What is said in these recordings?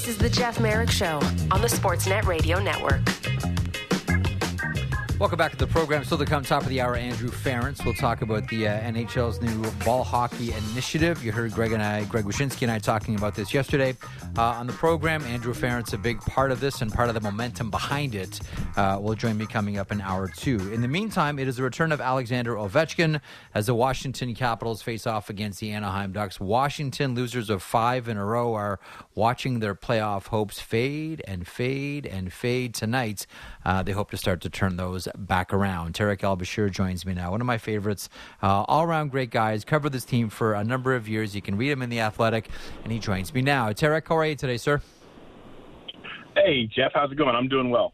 This is the Jeff Marek Show on the Sportsnet Radio Network. Welcome back to the program. Still to come, top of the hour, Andrew Ference. We'll talk about the uh, NHL's new ball hockey initiative. You heard Greg and I, Greg Wyshynski and I talking about this yesterday uh, on the program. Andrew Ference, a big part of this and part of the momentum behind it, uh, will join me coming up in hour two. In the meantime, it is the return of Alexander Ovechkin as the Washington Capitals face off against the Anaheim Ducks. Washington, losers of five in a row, are watching their playoff hopes fade and fade and fade tonight. Uh, they hope to start to turn those back around. Tarik El Bashir joins me now. One of my favorites, uh, all around great guys. Covered this team for a number of years. You can read him in The Athletic, and he joins me now. Tarik, how are you today, sir? Hey, Jeff, how's it going? I'm doing well.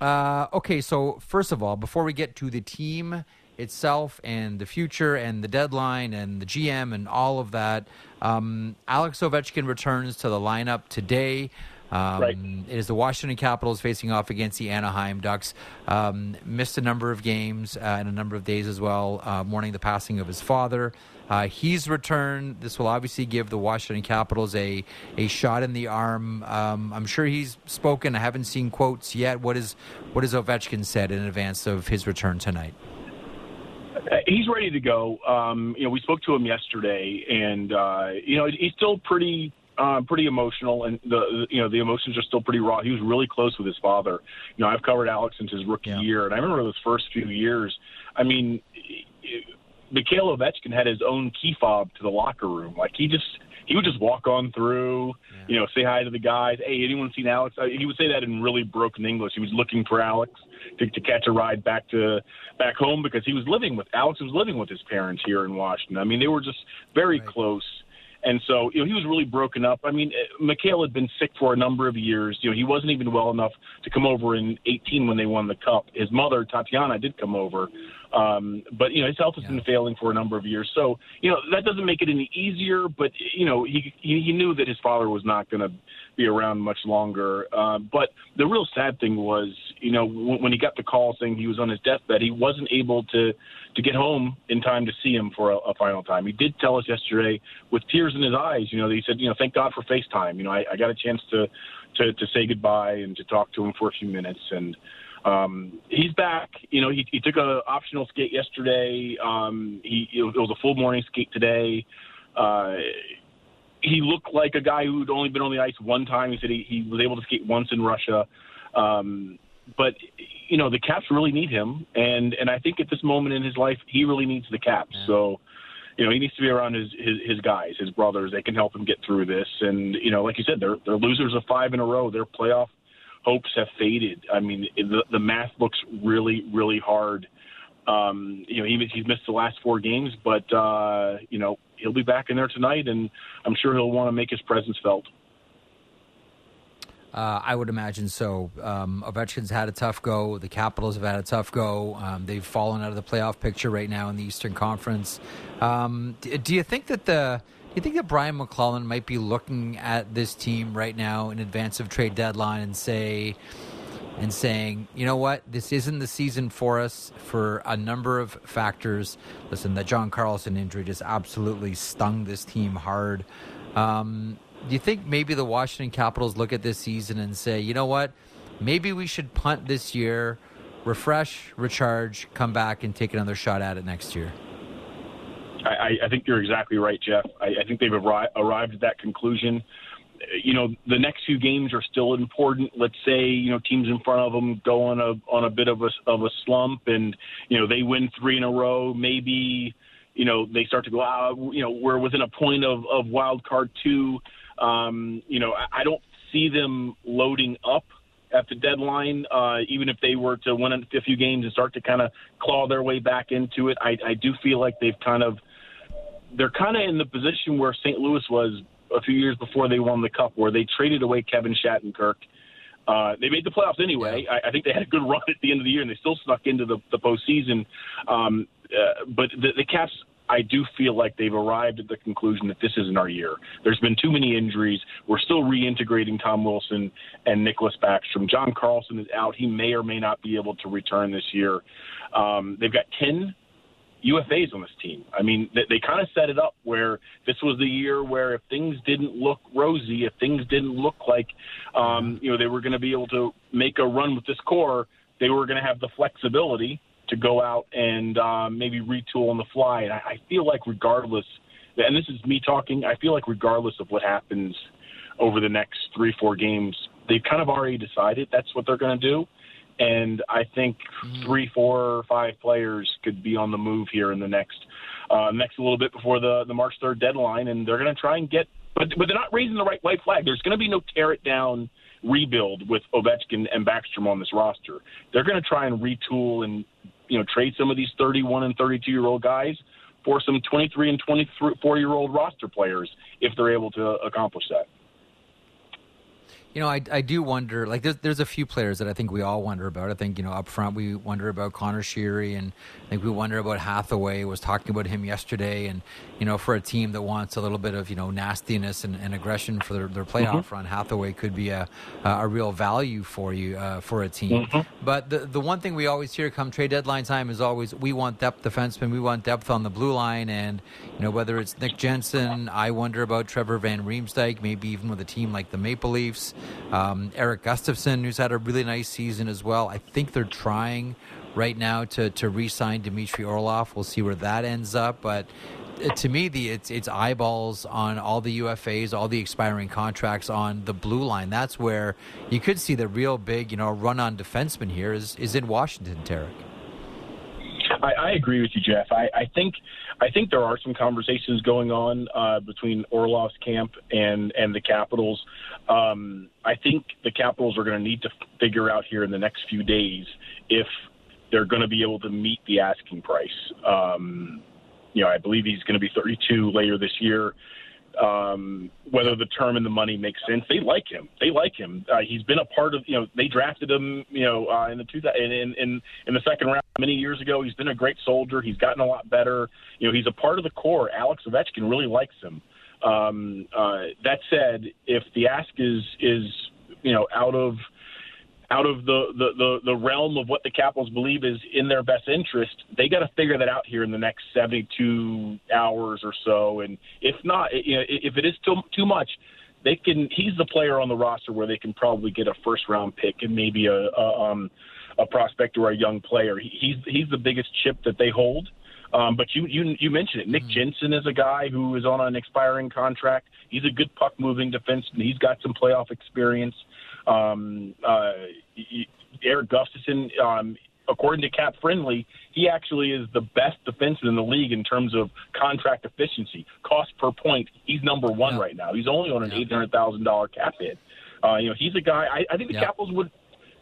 Uh, okay, so first of all, before we get to the team itself and the future and the deadline and the GM and all of that, um, Alex Ovechkin returns to the lineup today. Um, right. It is the Washington Capitals facing off against the Anaheim Ducks. Um, missed a number of games uh, and a number of days as well, uh, mourning the passing of his father. Uh, he's returned. This will obviously give the Washington Capitals a, a shot in the arm. Um, I'm sure he's spoken. I haven't seen quotes yet. What is what has Ovechkin said in advance of his return tonight? Uh, he's ready to go. Um, you know, we spoke to him yesterday, and uh, you know he's still pretty uh, pretty emotional, and the you know the emotions are still pretty raw. He was really close with his father. You know, I've covered Alex since his rookie Yeah. year, and I remember those first few years. I mean, Mikhail Ovechkin had his own key fob to the locker room. Like he just he would just walk on through, you know, say hi to the guys. Hey, anyone seen Alex? Uh, He would say that in really broken English. He was looking for Alex to, to catch a ride back to back home because he was living with Alex was living with his parents here in Washington. I mean, they were just very Right. close. And so, you know, he was really broken up. I mean, uh, Mikhail had been sick for a number of years. You know, he wasn't even well enough to come over in 18 when they won the cup. His mother, Tatiana, did come over. Um, but, you know, his health has been failing for a number of years. So, you know, that doesn't make it any easier, but, you know, he, he, he knew that his father was not going to be around much longer. Uh, but the real sad thing was, you know, when, when he got the call saying he was on his deathbed, he wasn't able to to get home in time to see him for a, a final time. He did tell us yesterday with tears in his eyes, you know, he said, you know, thank God for FaceTime. You know, I, I got a chance to, to to say goodbye and to talk to him for a few minutes and um, he's back. You know, he, he took a optional skate yesterday. Um, he it was a full morning skate today. Uh, he looked like a guy who'd only been on the ice one time. He said he, he was able to skate once in Russia. Um, but you know, the Caps really need him, and and I think at this moment in his life, he really needs the Caps. So. You know, he needs to be around his, his his guys, his brothers. They can help him get through this. And you know, like you said, they're they're losers of five in a row. Their playoff hopes have faded. I mean, the, the math looks really, really hard. Um, you know, he, he's missed the last four games, but uh, you know he'll be back in there tonight, and I'm sure he'll want to make his presence felt. Uh, I would imagine so. Um, Ovechkin's had a tough go. The Capitals have had a tough go. Um, they've fallen out of the playoff picture right now in the Eastern Conference. Um, d- do you think that the do you think that Brian MacLellan might be looking at this team right now in advance of trade deadline and say and saying, you know what, this isn't the season for us for a number of factors. Listen, the John Carlson injury just absolutely stung this team hard. Um, do you think maybe the Washington Capitals look at this season and say, you know what, maybe we should punt this year, refresh, recharge, come back and take another shot at it next year? I, I- think you're exactly right, Jeff. I, I think they've arri- arrived at that conclusion. You know, the next few games are still important. Let's say you know teams in front of them go on a on a bit of a of a slump, and you know they win three in a row. Maybe you know they start to go out. You know we're within a point of of wild card two. Um, you know I, I don't see them loading up at the deadline, uh, even if they were to win a few games and start to kind of claw their way back into it. I, I do feel like they've kind of they're kind of in the position where St. Louis was a few years before they won the cup, where they traded away Kevin Shattenkirk. Uh, they made the playoffs anyway. I, I think they had a good run at the end of the year, and they still snuck into the, the postseason. Um, uh, but the, the Caps, I do feel like they've arrived at the conclusion that this isn't our year. There's been too many injuries. We're still reintegrating Tom Wilson and Nicklas Backstrom. John Carlson is out. He may or may not be able to return this year. Um, they've got 10 UFAs on this team. I mean, they, they kind of set it up where this was the year where if things didn't look rosy, if things didn't look like, um, you know, they were going to be able to make a run with this core, they were going to have the flexibility to go out and um, maybe retool on the fly. And I, I feel like regardless, and this is me talking, I feel like regardless of what happens over the next three, four games, they've kind of already decided that's what they're going to do. And I think mm-hmm. three, four, five players could be on the move here in the next uh, next little bit before the the March third deadline, and they're going to try and get, but but they're not raising the right white flag. There's going to be no tear it down rebuild with Ovechkin and Backstrom on this roster. They're going to try and retool and you know trade some of these 31 and 32 year old guys for some 23 and 24 year old roster players if they're able to accomplish that. You know, I, I do wonder. Like, there's there's a few players that I think we all wonder about. I think you know up front we wonder about Conor Sheary, and I think we wonder about Hathaway. Was talking about him yesterday, and you know, for a team that wants a little bit of you know nastiness and, and aggression for their, their playoff mm-hmm. run, Hathaway could be a a real value for you uh, for a team. Mm-hmm. But the the one thing we always hear come trade deadline time is always we want depth defensemen, we want depth on the blue line, and you know whether it's Nick Jensen, I wonder about Trevor Van Riemsdyk, maybe even with a team like the Maple Leafs. Um, Erik Gustafsson, who's had a really nice season as well. I think they're trying right now to to re-sign Dmitry Orlov. We'll see where that ends up, but uh, to me, the it's it's eyeballs on all the UFAs, all the expiring contracts on the blue line. That's where you could see the real big, you know, run on defenseman here is is in Washington, Tarik. I, I agree with you, Jeff. I, I think I think there are some conversations going on uh, between Orlov's camp and and the Capitals. Um, I think the Capitals are going to need to figure out here in the next few days if they're going to be able to meet the asking price. Um, you know, I believe he's going to be 32 later this year um, whether the term and the money makes sense. They like him. They like him. Uh, he's been a part of. You know, they drafted him. You know, uh, in the two in, in in the second round many years ago. He's been a great soldier. He's gotten a lot better. You know, he's a part of the core. Alex Ovechkin really likes him. Um, uh, that said, if the ask is is you know out of out of the, the, the, the realm of what the Capitals believe is in their best interest, they got to figure that out here in the next 72 hours or so. And if not, you know, if it is too, too much, they can. He's the player on the roster where they can probably get a first round pick and maybe a, a um a prospect or a young player. He, he's he's the biggest chip that they hold. Um, but you, you you mentioned it. Nick mm-hmm. Jensen is a guy who is on an expiring contract. He's a good puck moving defenseman. He's got some playoff experience. Um, uh, Erik Gustafsson, um, according to Cap Friendly, he actually is the best defenseman in the league in terms of contract efficiency, cost per point. He's number one yeah. right now. He's only on an yeah. eight hundred thousand dollar cap hit. Uh, you know, he's a guy. I, I think the yeah. Capitals would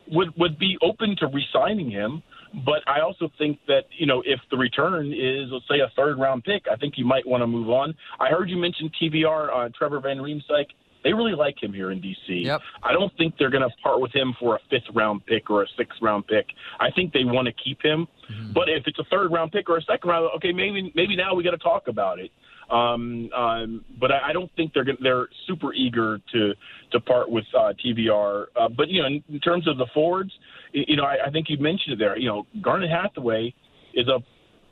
would would be open to re-signing him. But I also think that you know if the return is let's say a third round pick, I think you might want to move on. I heard you mention TVR, uh, Trevor Van Riemsdyk. They really like him here in DC. Yep. I don't think they're going to part with him for a fifth round pick or a sixth round pick. I think they want to keep him. Mm-hmm. But if it's a third round pick or a second round, okay, maybe maybe now we got to talk about it. Um, um, but I, I don't think they're going they're super eager to to part with uh, TVR. Uh, but you know, in, in terms of the forwards, you know, I, I think you mentioned it there. You know, Garnet Hathaway is a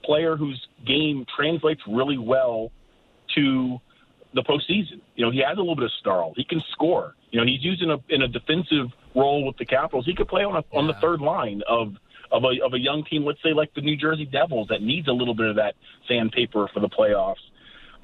player whose game translates really well to the postseason. You know, he has a little bit of snarl. He can score. You know, he's using a in a defensive role with the Capitals. He could play on a, yeah. on the third line of of a of a young team, let's say like the New Jersey Devils, that needs a little bit of that sandpaper for the playoffs.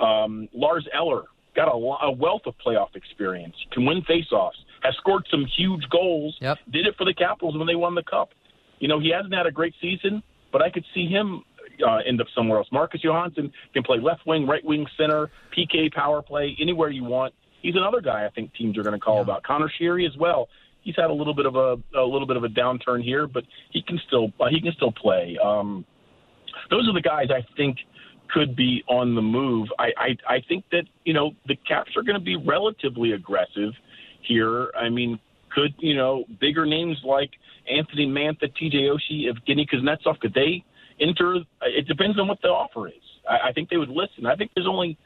Um, Lars Eller got a, a wealth of playoff experience. Can win faceoffs. Has scored some huge goals. Yep. Did it for the Capitals when they won the Cup. You know, he hasn't had a great season, but I could see him uh, end up somewhere else. Marcus Johansson can play left wing, right wing, center, PK, power play, anywhere you want. He's another guy I think teams are going to call yeah. about. Conor Sheary as well. He's had a little bit of a a little bit of a downturn here, but he can still uh, he can still play. Um, those are the guys I think could be on the move. I I, I think that you know the Caps are going to be relatively aggressive here. I mean, could you know bigger names like Anthony Mantha, T.J. Oshie, Evgeny Kuznetsov could they enter. It depends on what the offer is. I, I think they would listen. I think there's only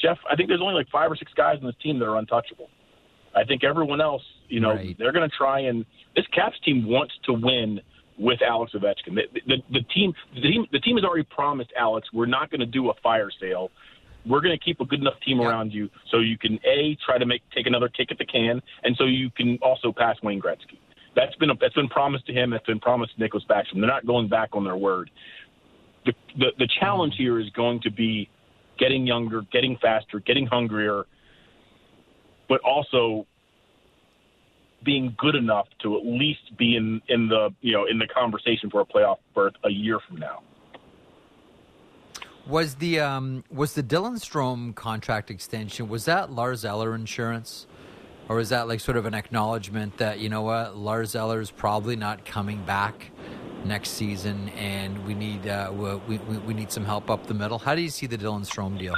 Jeff. I think there's only like five or six guys on this team that are untouchable. I think everyone else, you know, right. they're going to try and this Caps team wants to win with Alex Ovechkin. The, the, the team, the team, the team has already promised Alex, we're not going to do a fire sale. We're going to keep a good enough team yeah. around you so you can a try to make take another kick at the can, and so you can also pass Wayne Gretzky. That's been that's been promised to him. That's been promised to Nicklas Backstrom. They're not going back on their word. The, the the challenge here is going to be getting younger, getting faster, getting hungrier, but also being good enough to at least be in, in the you know in the conversation for a playoff berth a year from now. Was the um, was the Dylan Strome contract extension was that Lars Eller insurance, or is that like sort of an acknowledgement that you know what Lars Eller is probably not coming back next season, and we need uh, we, we we need some help up the middle? How do you see the Dylan Strome deal?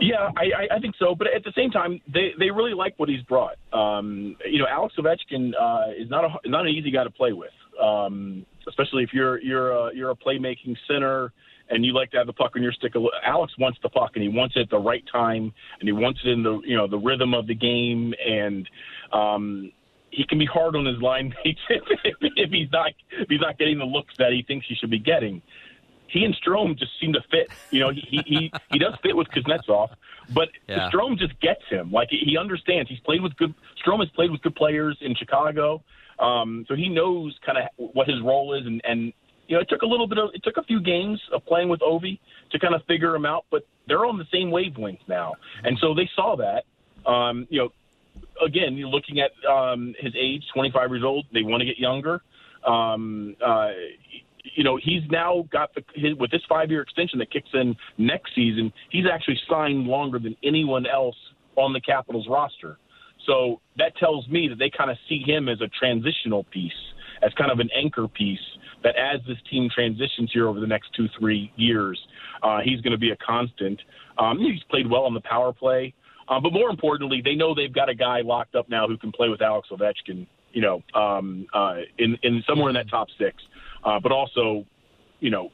Yeah, I, I think so. But at the same time, they, they really like what he's brought. Um, you know, Alex Ovechkin uh, is not a not an easy guy to play with, um, especially if you're you're a, you're a playmaking center and you like to have the puck on your stick. Alex wants the puck and he wants it at the right time and he wants it in the you know the rhythm of the game and um, he can be hard on his line mates if, if, if he's not if he's not getting the looks that he thinks he should be getting he and Strome just seem to fit. You know, he he he does fit with Kuznetsov, but yeah. Strome just gets him. Like he understands. He's played with good. Strome has played with good players in Chicago, um, so he knows kind of what his role is. And and you know, it took a little bit of it took a few games of playing with Ovi to kind of figure him out, but they're on the same wavelength now, and so they saw that. Um, you know, again, you're looking at um, his age, 25 years old. They want to get younger. Um, uh, you know, he's now got the his, with this five year extension that kicks in next season. He's actually signed longer than anyone else on the Capitals roster. So that tells me that they kind of see him as a transitional piece, as kind of an anchor piece. That as this team transitions here over the next two three years, uh, he's going to be a constant. Um, he's played well on the power play, uh, but more importantly, they know they've got a guy locked up now who can play with Alex Ovechkin. You know, um, uh, in in somewhere in that top six uh, but also, you know,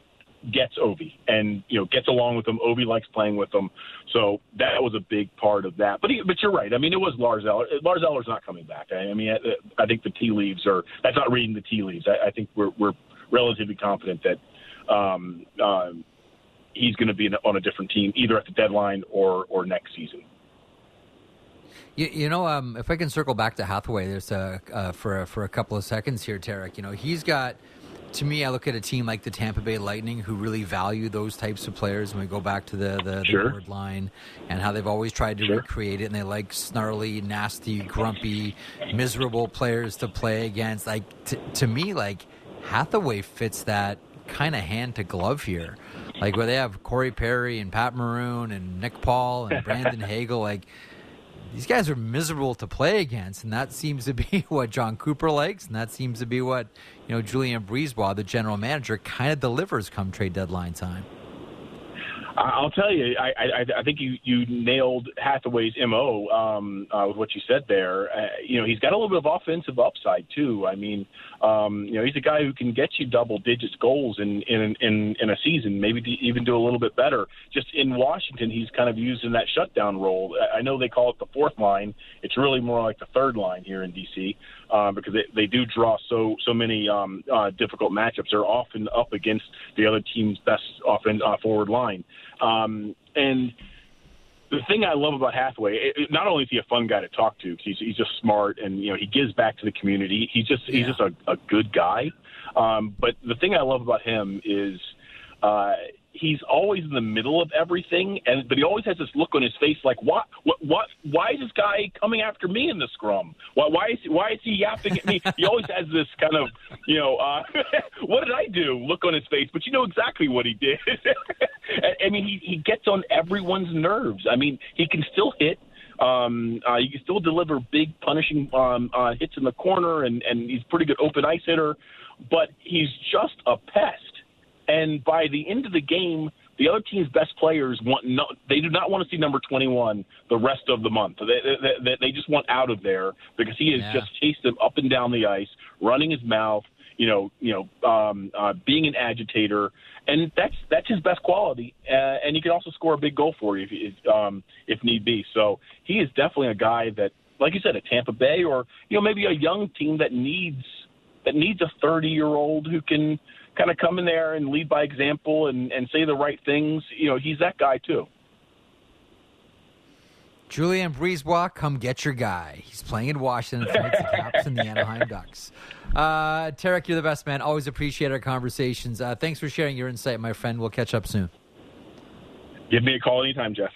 gets Ovi and you know gets along with him. Ovi likes playing with him, so that was a big part of that. But he, but you're right. I mean, it was Lars Eller. Lars Eller's not coming back. I, I mean, I, I, think the tea leaves are. That's not reading the tea leaves. I, I think we're we're relatively confident that um, uh, he's going to be on a different team either at the deadline or or next season. You, you know, um, if I can circle back to Hathaway, there's a uh, for for a couple of seconds here, Tarik. You know, he's got to me, I look at a team like the Tampa Bay Lightning who really value those types of players. When we go back to the the, sure. board line and how they've always tried to sure. recreate it, and they like snarly, nasty, grumpy, miserable players to play against. Like t- to me, like Hathaway fits that kind of hand to glove here. Like where they have Corey Perry and Pat Maroon and Nick Paul and Brandon Hagel, like these guys are miserable to play against, and that seems to be what Jon Cooper likes, and that seems to be what you know Julien BriseBois, the general manager, kind of delivers come trade deadline time. I'll tell you, I, I, I think you, you nailed Hathaway's mo um, uh, with what you said there. Uh, you know, he's got a little bit of offensive upside too. I mean, um, you know, he's a guy who can get you double digits goals in in in, in a season, maybe even do a little bit better. Just in Washington, he's kind of used in that shutdown role. I know they call it the fourth line. It's really more like the third line here in DC uh, because they, they do draw so so many um, uh, difficult matchups. They're often up against the other team's best offense uh, forward line. Um, and the thing I love about Hathaway, it, not only is he a fun guy to talk to, he's he's just smart and you know he gives back to the community. He's just he's just a, a good guy. Um, but the thing I love about him is uh, he's always in the middle of everything, and but he always has this look on his face like, what, what, what? Why is this guy coming after me in the scrum? Why, why is why is he yapping at me? he always has this kind of, you know, uh, what did I do? Look on his face, but you know exactly what he did. I mean, he he gets on everyone's nerves. I mean, he can still hit. Um, uh, he can still deliver big punishing um, uh, hits in the corner, and and he's a pretty good open ice hitter, but he's just a pest and by the end of the game, the other team's best players want no, they do not want to see number 21 the rest of the month. They, they, they just want out of there because he has yeah. just chased them up and down the ice, running his mouth, you know, you know, um, uh, being an agitator, and that's that's his best quality. Uh, and he can also score a big goal for you if if, um, if need be. So he is definitely a guy that, like you said, a Tampa Bay or you know maybe a young team that needs that needs a 30 year old who can kind of come in there and lead by example and, and say the right things. You know, he's that guy too. Julien BriseBois, come get your guy. He's playing in Washington tonight, the Caps and the Anaheim Ducks. Uh, Tarik, you're the best man. Always appreciate our conversations. Uh, thanks for sharing your insight, my friend. We'll catch up soon. Give me a call anytime, Jeff.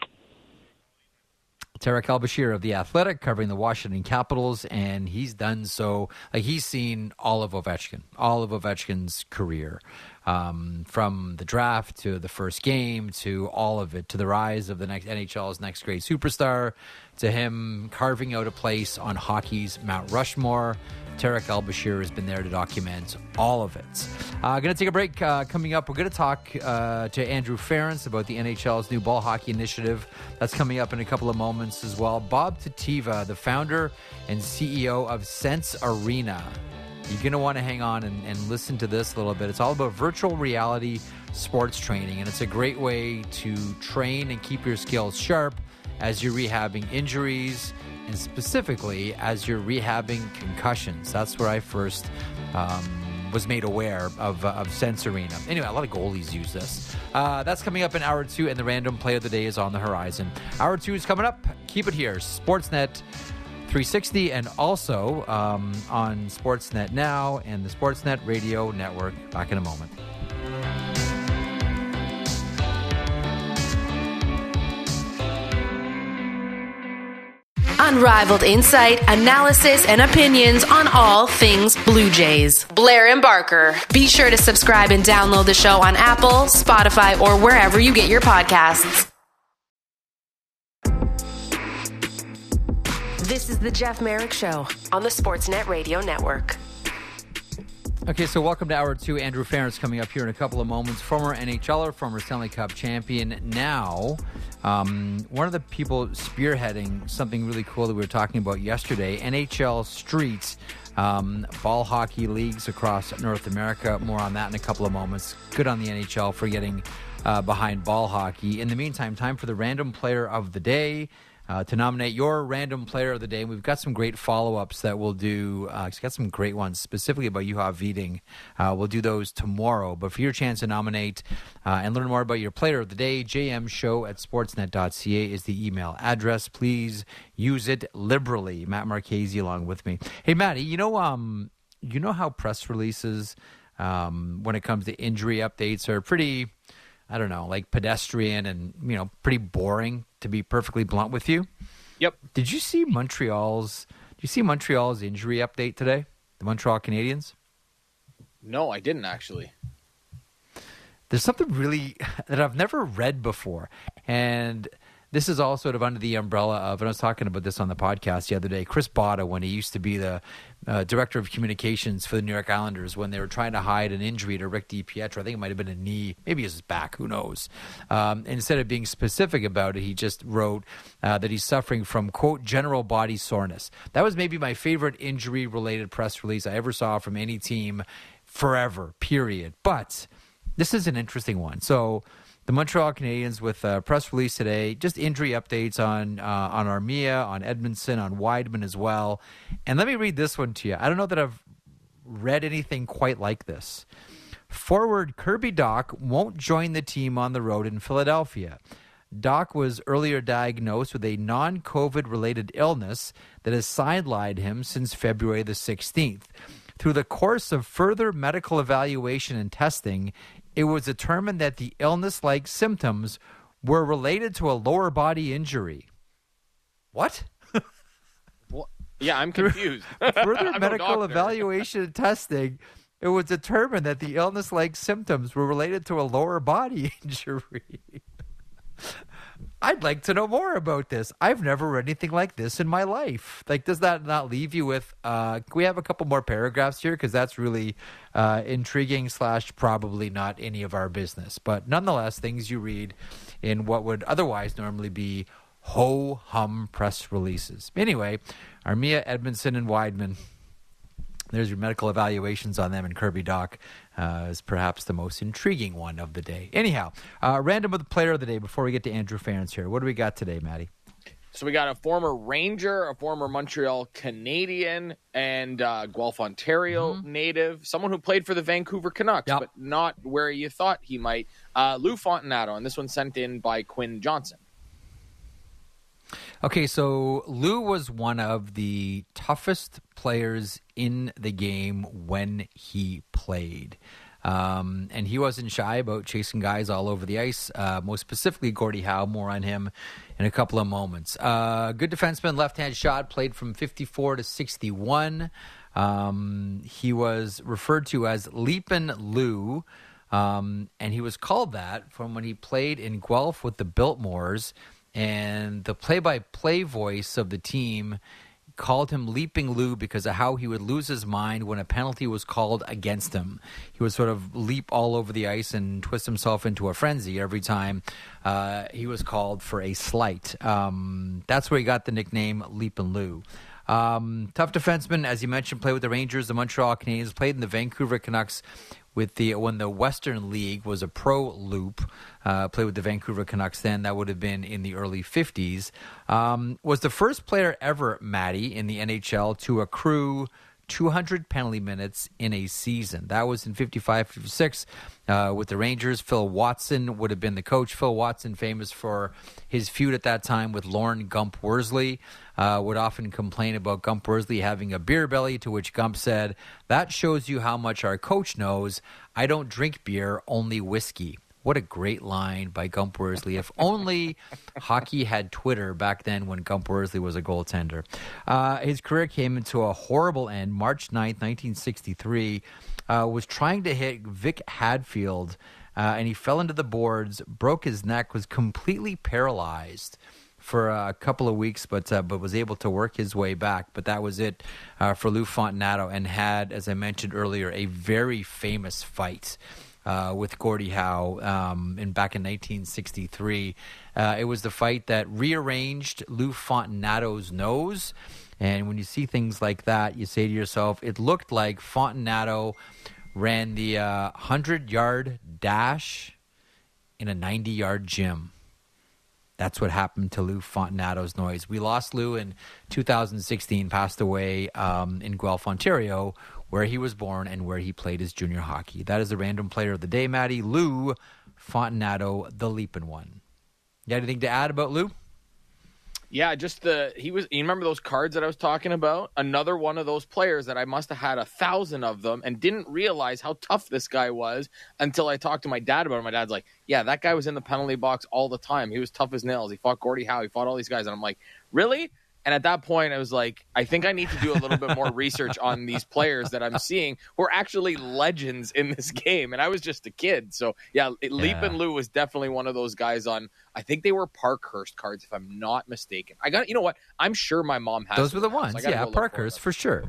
Tarik El-Bashir of The Athletic covering the Washington Capitals, and he's done so. Like he's seen all of Ovechkin, all of Ovechkin's career, um, from the draft to the first game to all of it, to the rise of the next NHL's next great superstar, to him carving out a place on hockey's Mount Rushmore. Tarik El-Bashir has been there to document all of it. Uh, going to take a break. Uh, coming up, we're going to talk uh, to Andrew Ference about the NHL's new ball hockey initiative. That's coming up in a couple of moments as well. Bob Tetiva, the founder and CEO of Sense Arena. You're going to want to hang on and, and listen to this a little bit. It's all about virtual reality sports training, and it's a great way to train and keep your skills sharp as you're rehabbing injuries and specifically as you're rehabbing concussions. That's where I first um, was made aware of, uh, of Sense Arena. Anyway, a lot of goalies use this. Uh, that's coming up in hour two, and the random play of the day is on the horizon. Hour two is coming up. Keep it here. Sportsnet 360 and also um, on Sportsnet Now and the Sportsnet Radio Network. Back in a moment. Unrivaled insight, analysis, and opinions on all things Blue Jays. Blair and Barker. Be sure to subscribe and download the show on Apple, Spotify, or wherever you get your podcasts. Is the Jeff Marek Show on the Sportsnet Radio Network. Okay, so welcome to hour two. Andrew Ference coming up here in a couple of moments. Former NHLer, former Stanley Cup champion. Now, um, one of the people spearheading something really cool that we were talking about yesterday NHL Streets, um, ball hockey leagues across North America. More on that in a couple of moments. Good on the NHL for getting uh, behind ball hockey. In the meantime, time for the random player of the day uh, to nominate your random player of the day. We've got some great follow ups that we'll do. Uh, it's got some great ones specifically about Juha Widing. Uh, we'll do those tomorrow. But for your chance to nominate uh, and learn more about your player of the day, jmshow at sportsnet.ca is the email address. Please use it liberally. Matt Marchese along with me. Hey, Matty, you know, um, you know how press releases, um, when it comes to injury updates, are pretty. I don't know, like pedestrian and you know pretty boring to be perfectly blunt with you. Yep. Did you see Montreal's? Did you see Montreal's injury update today? The Montreal Canadiens. No, I didn't actually. There's something really that I've never read before, and this is all sort of under the umbrella of, and I was talking about this on the podcast the other day. Chris Botta, when he used to be the uh, director of communications for the New York Islanders, when they were trying to hide an injury to Rick DiPietro, I think it might have been a knee, maybe his back, who knows. Um, instead of being specific about it, he just wrote uh, that he's suffering from, quote, general body soreness. That was maybe my favorite injury related press release I ever saw from any team forever, period. But this is an interesting one. So, the Montreal Canadiens with a press release today, just injury updates on uh, on Armia, on Edmundson, on Wideman as well. And let me read this one to you. I don't know that I've read anything quite like this. Forward Kirby Dach won't join the team on the road in Philadelphia. Dach was earlier diagnosed with a non COVID related illness that has sidelined him since February the 16th. Through the course of further medical evaluation and testing, it was determined that the illness like symptoms were related to a lower body injury. What? well, yeah, I'm confused. Further medical evaluation and testing, it was determined that the illness like symptoms were related to a lower body injury. I'd like to know more about this. I've never read anything like this in my life. Like, does that not leave you with? Uh, we have a couple more paragraphs here because that's really uh, intriguing slash probably not any of our business, but nonetheless, things you read in what would otherwise normally be ho hum press releases. Anyway, Armia, Edmundson and Wideman. there's your medical evaluations on them, and Kirby Dach uh, is perhaps the most intriguing one of the day. Anyhow, uh, random of the player of the day before we get to Andrew Ference here. What do we got today, Maddie? So we got a former Ranger, a former Montreal Canadian, and uh, Guelph, Ontario mm-hmm. native, someone who played for the Vancouver Canucks, yep. but not where you thought he might. Uh, Lou Fontinato, and this one sent in by Quinn Johnson. Okay, so Lou was one of the toughest players in the game when he played. Um, and he wasn't shy about chasing guys all over the ice, uh, most specifically Gordie Howe. More on him in a couple of moments. Uh, good defenseman, left hand shot, played from 54 to 61. Um, he was referred to as Leapin' Lou. Um, and he was called that from when he played in Guelph with the Biltmores. And the play by play voice of the team called him Leaping Lou because of how he would lose his mind when a penalty was called against him. He would sort of leap all over the ice and twist himself into a frenzy every time uh, he was called for a slight. Um, that's where he got the nickname Leaping Lou. Um, tough defenseman, as you mentioned, played with the Rangers, the Montreal Canadiens, played in the Vancouver Canucks with the when the Western League was a pro loop. Uh, played with the Vancouver Canucks then. That would have been in the early 50s. Um, was the first player ever, Maddie, in the NHL to accrue 200 penalty minutes in a season. That was in 55 56 uh, with the Rangers. Phil Watson would have been the coach. Phil Watson, famous for his feud at that time with Lorne Gump Worsley, uh, would often complain about Gump Worsley having a beer belly, to which Gump said, That shows you how much our coach knows. I don't drink beer, only whiskey. What a great line by Gump Worsley. If only hockey had Twitter back then when Gump Worsley was a goaltender. Uh, his career came to a horrible end March 9th, 1963. Uh, was trying to hit Vic Hadfield, uh, and he fell into the boards, broke his neck, was completely paralyzed for a couple of weeks, but uh, but was able to work his way back. But that was it uh, for Lou Fontinato, and had, as I mentioned earlier, a very famous fight uh, with Gordie Howe um, in back in 1963. Uh, it was the fight that rearranged Lou Fontinato's nose. And when you see things like that, you say to yourself, it looked like Fontinato ran the uh, 100 yard dash in a 90 yard gym. That's what happened to Lou Fontinato's noise. We lost Lou in 2016, passed away um, in Guelph, Ontario, where he was born and where he played his junior hockey. That is the random player of the day, Maddie. Lou Fontinato, the leaping one. You got anything to add about Lou? Yeah, just the he was. You remember those cards that I was talking about? Another one of those players that I must have had a thousand of them and didn't realize how tough this guy was until I talked to my dad about it. My dad's like, "Yeah, that guy was in the penalty box all the time. He was tough as nails. He fought Gordie Howe. He fought all these guys." And I'm like, "Really?" And at that point, I was like, I think I need to do a little bit more research on these players that I'm seeing who are actually legends in this game. And I was just a kid. So, yeah, yeah. Leap and Lou was definitely one of those guys on, I think they were Parkhurst cards, if I'm not mistaken. I got, you know what? I'm sure my mom has those were the ones. Yeah, Parkhurst for sure.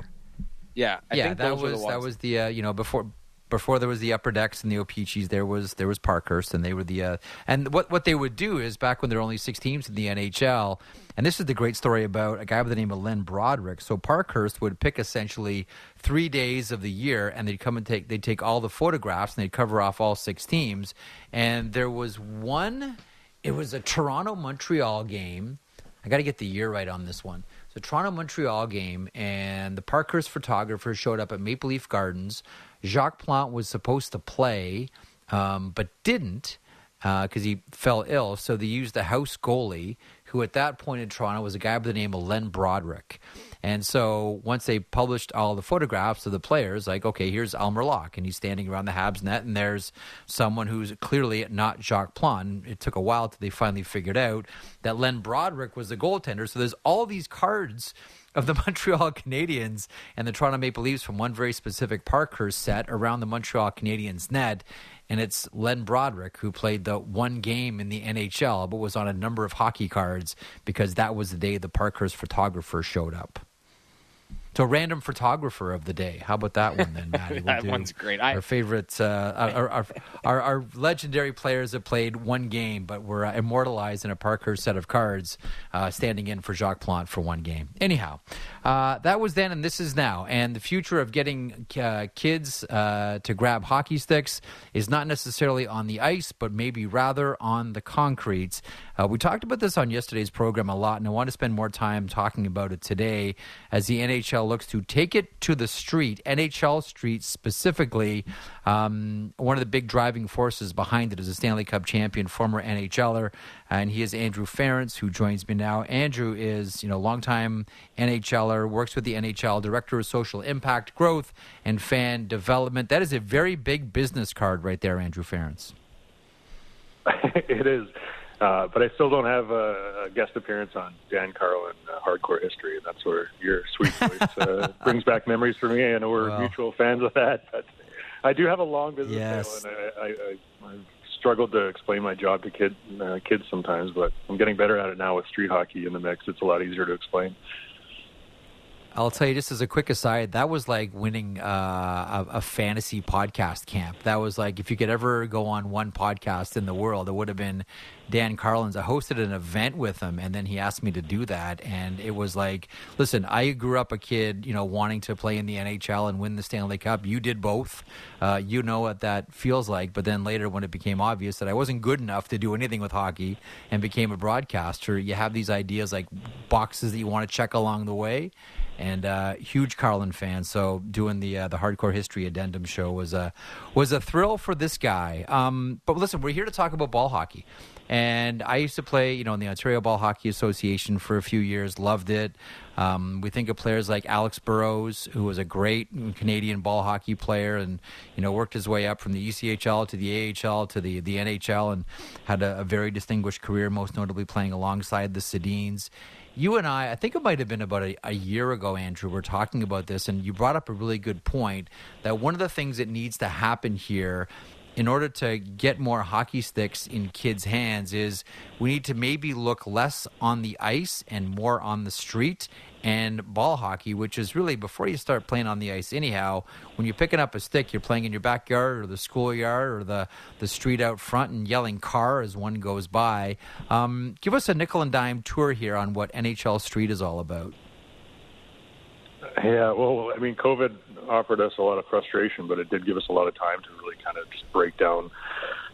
Yeah, I yeah, that was that was the uh, you know before before there was the upper decks and the O-Pee-Chees, there was there was Parkhurst, and they were the uh, and what what they would do is back when there were only six teams in the NHL, and this is the great story about a guy by the name of Len Broderick. So Parkhurst would pick essentially three days of the year, and they'd come and take they'd take all the photographs and they'd cover off all six teams, and there was one. It was a Toronto Montreal game. I got to get the year right on this one. A Toronto Montreal game, and the Parkhurst photographer showed up at Maple Leaf Gardens Jacques Plante was supposed to play, um, but didn't because uh, he fell ill. So they used the house goalie, who at that point in Toronto was a guy by the name of Len Broderick. And so once they published all the photographs of the players, like, okay, here's Elmer Lach, and he's standing around the Habs net, and there's someone who's clearly not Jacques Plante. It took a while till they finally figured out that Len Broderick was the goaltender. So there's all these cards of the Montreal Canadiens and the Toronto Maple Leafs from one very specific Parkhurst set around the Montreal Canadiens net. And it's Len Broderick who played the one game in the NHL, but was on a number of hockey cards because that was the day the Parkhurst photographer showed up. To random photographer of the day. How about that one then, Maddie? We'll that one's great. I, Our favorite, uh, our, our, our, our legendary players have played one game, but were uh, immortalized in a Parker set of cards, uh, standing in for Jacques Plante for one game. Anyhow, uh, that was then, and this is now. And the future of getting uh, kids uh, to grab hockey sticks is not necessarily on the ice, but maybe rather on the concrete. Uh, we talked about this on yesterday's program a lot, and I want to spend more time talking about it today as the NHL looks to take it to the street, NHL Street specifically. Um, one of the big driving forces behind it is a Stanley Cup champion, former NHLer, and he is Andrew Ference, who joins me now. Andrew is, you know, longtime NHLer, works with the NHL, director of social impact growth and fan development. That is a very big business card right there, Andrew Ference. it is. Uh, but I still don't have a, a guest appearance on Dan Carlin uh, Hardcore History, and that's where your sweet voice uh, brings back memories for me. I know we're mutual fans of that, but I do have a long business Yes. tail, and I, I, I, I've struggled to explain my job to kid, uh, kids sometimes, but I'm getting better at it now with street hockey in the mix. It's a lot easier to explain. I'll tell you, just as a quick aside, that was like winning uh, a, a fantasy podcast camp. That was like if you could ever go on one podcast in the world, it would have been Dan Carlin's. I hosted an event with him, and then he asked me to do that, and it was like, listen, I grew up a kid, you know, wanting to play in the NHL and win the Stanley Cup. You did both. Uh, you know what that feels like. But then later, when it became obvious that I wasn't good enough to do anything with hockey and became a broadcaster, you have these ideas like boxes that you want to check along the way and uh, huge Carlin fan. So doing the uh, the hardcore history addendum show was a was a thrill for this guy. Um, but listen, we're here to talk about ball hockey. And I used to play, you know, in the Ontario Ball Hockey Association for a few years. Loved it. Um, we think of players like Alex Burrows, who was a great Canadian ball hockey player, and you know worked his way up from the ECHL to the AHL to the the NHL, and had a, a very distinguished career, most notably playing alongside the Sedins you and I, I think it might have been about a, a year ago, Andrew, we're talking about this, and you brought up a really good point that one of the things that needs to happen here in order to get more hockey sticks in kids' hands is we need to maybe look less on the ice and more on the street and ball hockey, which is really before you start playing on the ice anyhow, when you're picking up a stick, you're playing in your backyard or the schoolyard or the, the street out front and yelling car as one goes by. Um, give us a nickel and dime tour here on what NHL Street is all about. Yeah, well, I mean, COVID offered us a lot of frustration, but it did give us a lot of time to really kind of just break down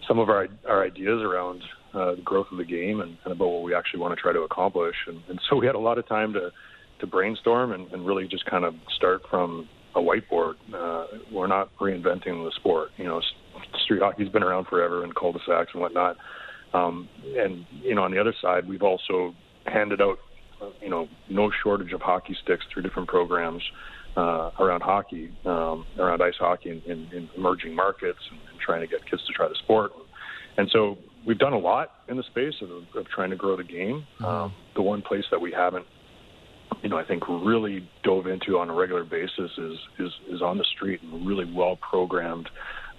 some of our our ideas around uh, the growth of the game and, and about what we actually want to try to accomplish. And, and so we had a lot of time to to brainstorm and, and really just kind of start from a whiteboard. Uh, we're not reinventing the sport. You know, street hockey's been around forever in cul-de-sacs and whatnot. Um, and you know, on the other side, we've also handed out you know, no shortage of hockey sticks through different programs uh, around hockey, um, around ice hockey in, in, in emerging markets and, and trying to get kids to try the sport. And so we've done a lot in the space of, of trying to grow the game. Um, the one place that we haven't, you know, I think really dove into on a regular basis is is, is on the street and really well programmed,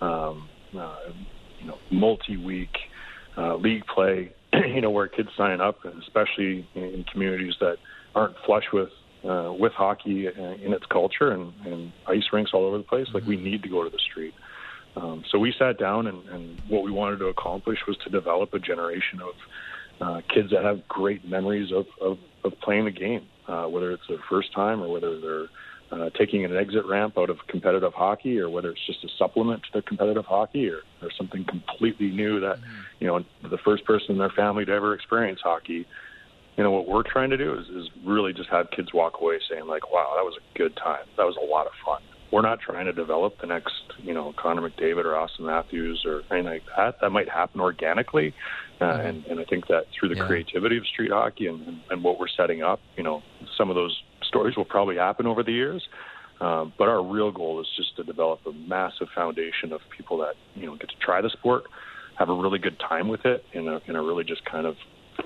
um, uh, you know, multi-week uh, league play, you know, where kids sign up, and especially in, in communities that aren't flush with uh, with hockey in its culture and, and ice rinks all over the place. Like we need to go to the street. Um, so we sat down, and, and what we wanted to accomplish was to develop a generation of uh, kids that have great memories of, of, of playing the game, uh, whether it's their first time or whether they're uh, taking an exit ramp out of competitive hockey, or whether it's just a supplement to their competitive hockey, or, or something completely new that, you know, the first person in their family to ever experience hockey. You know, what we're trying to do is, is really just have kids walk away saying, like, wow, that was a good time. That was a lot of fun. We're not trying to develop the next, you know, Connor McDavid or Austin Matthews or anything like that. That might happen organically. Uh, and, and I think that through the Yeah. creativity of street hockey and, and, and what we're setting up, you know, some of those stories will probably happen over the years. Um, but our real goal is just to develop a massive foundation of people that you know get to try the sport, have a really good time with it in a in a really just kind of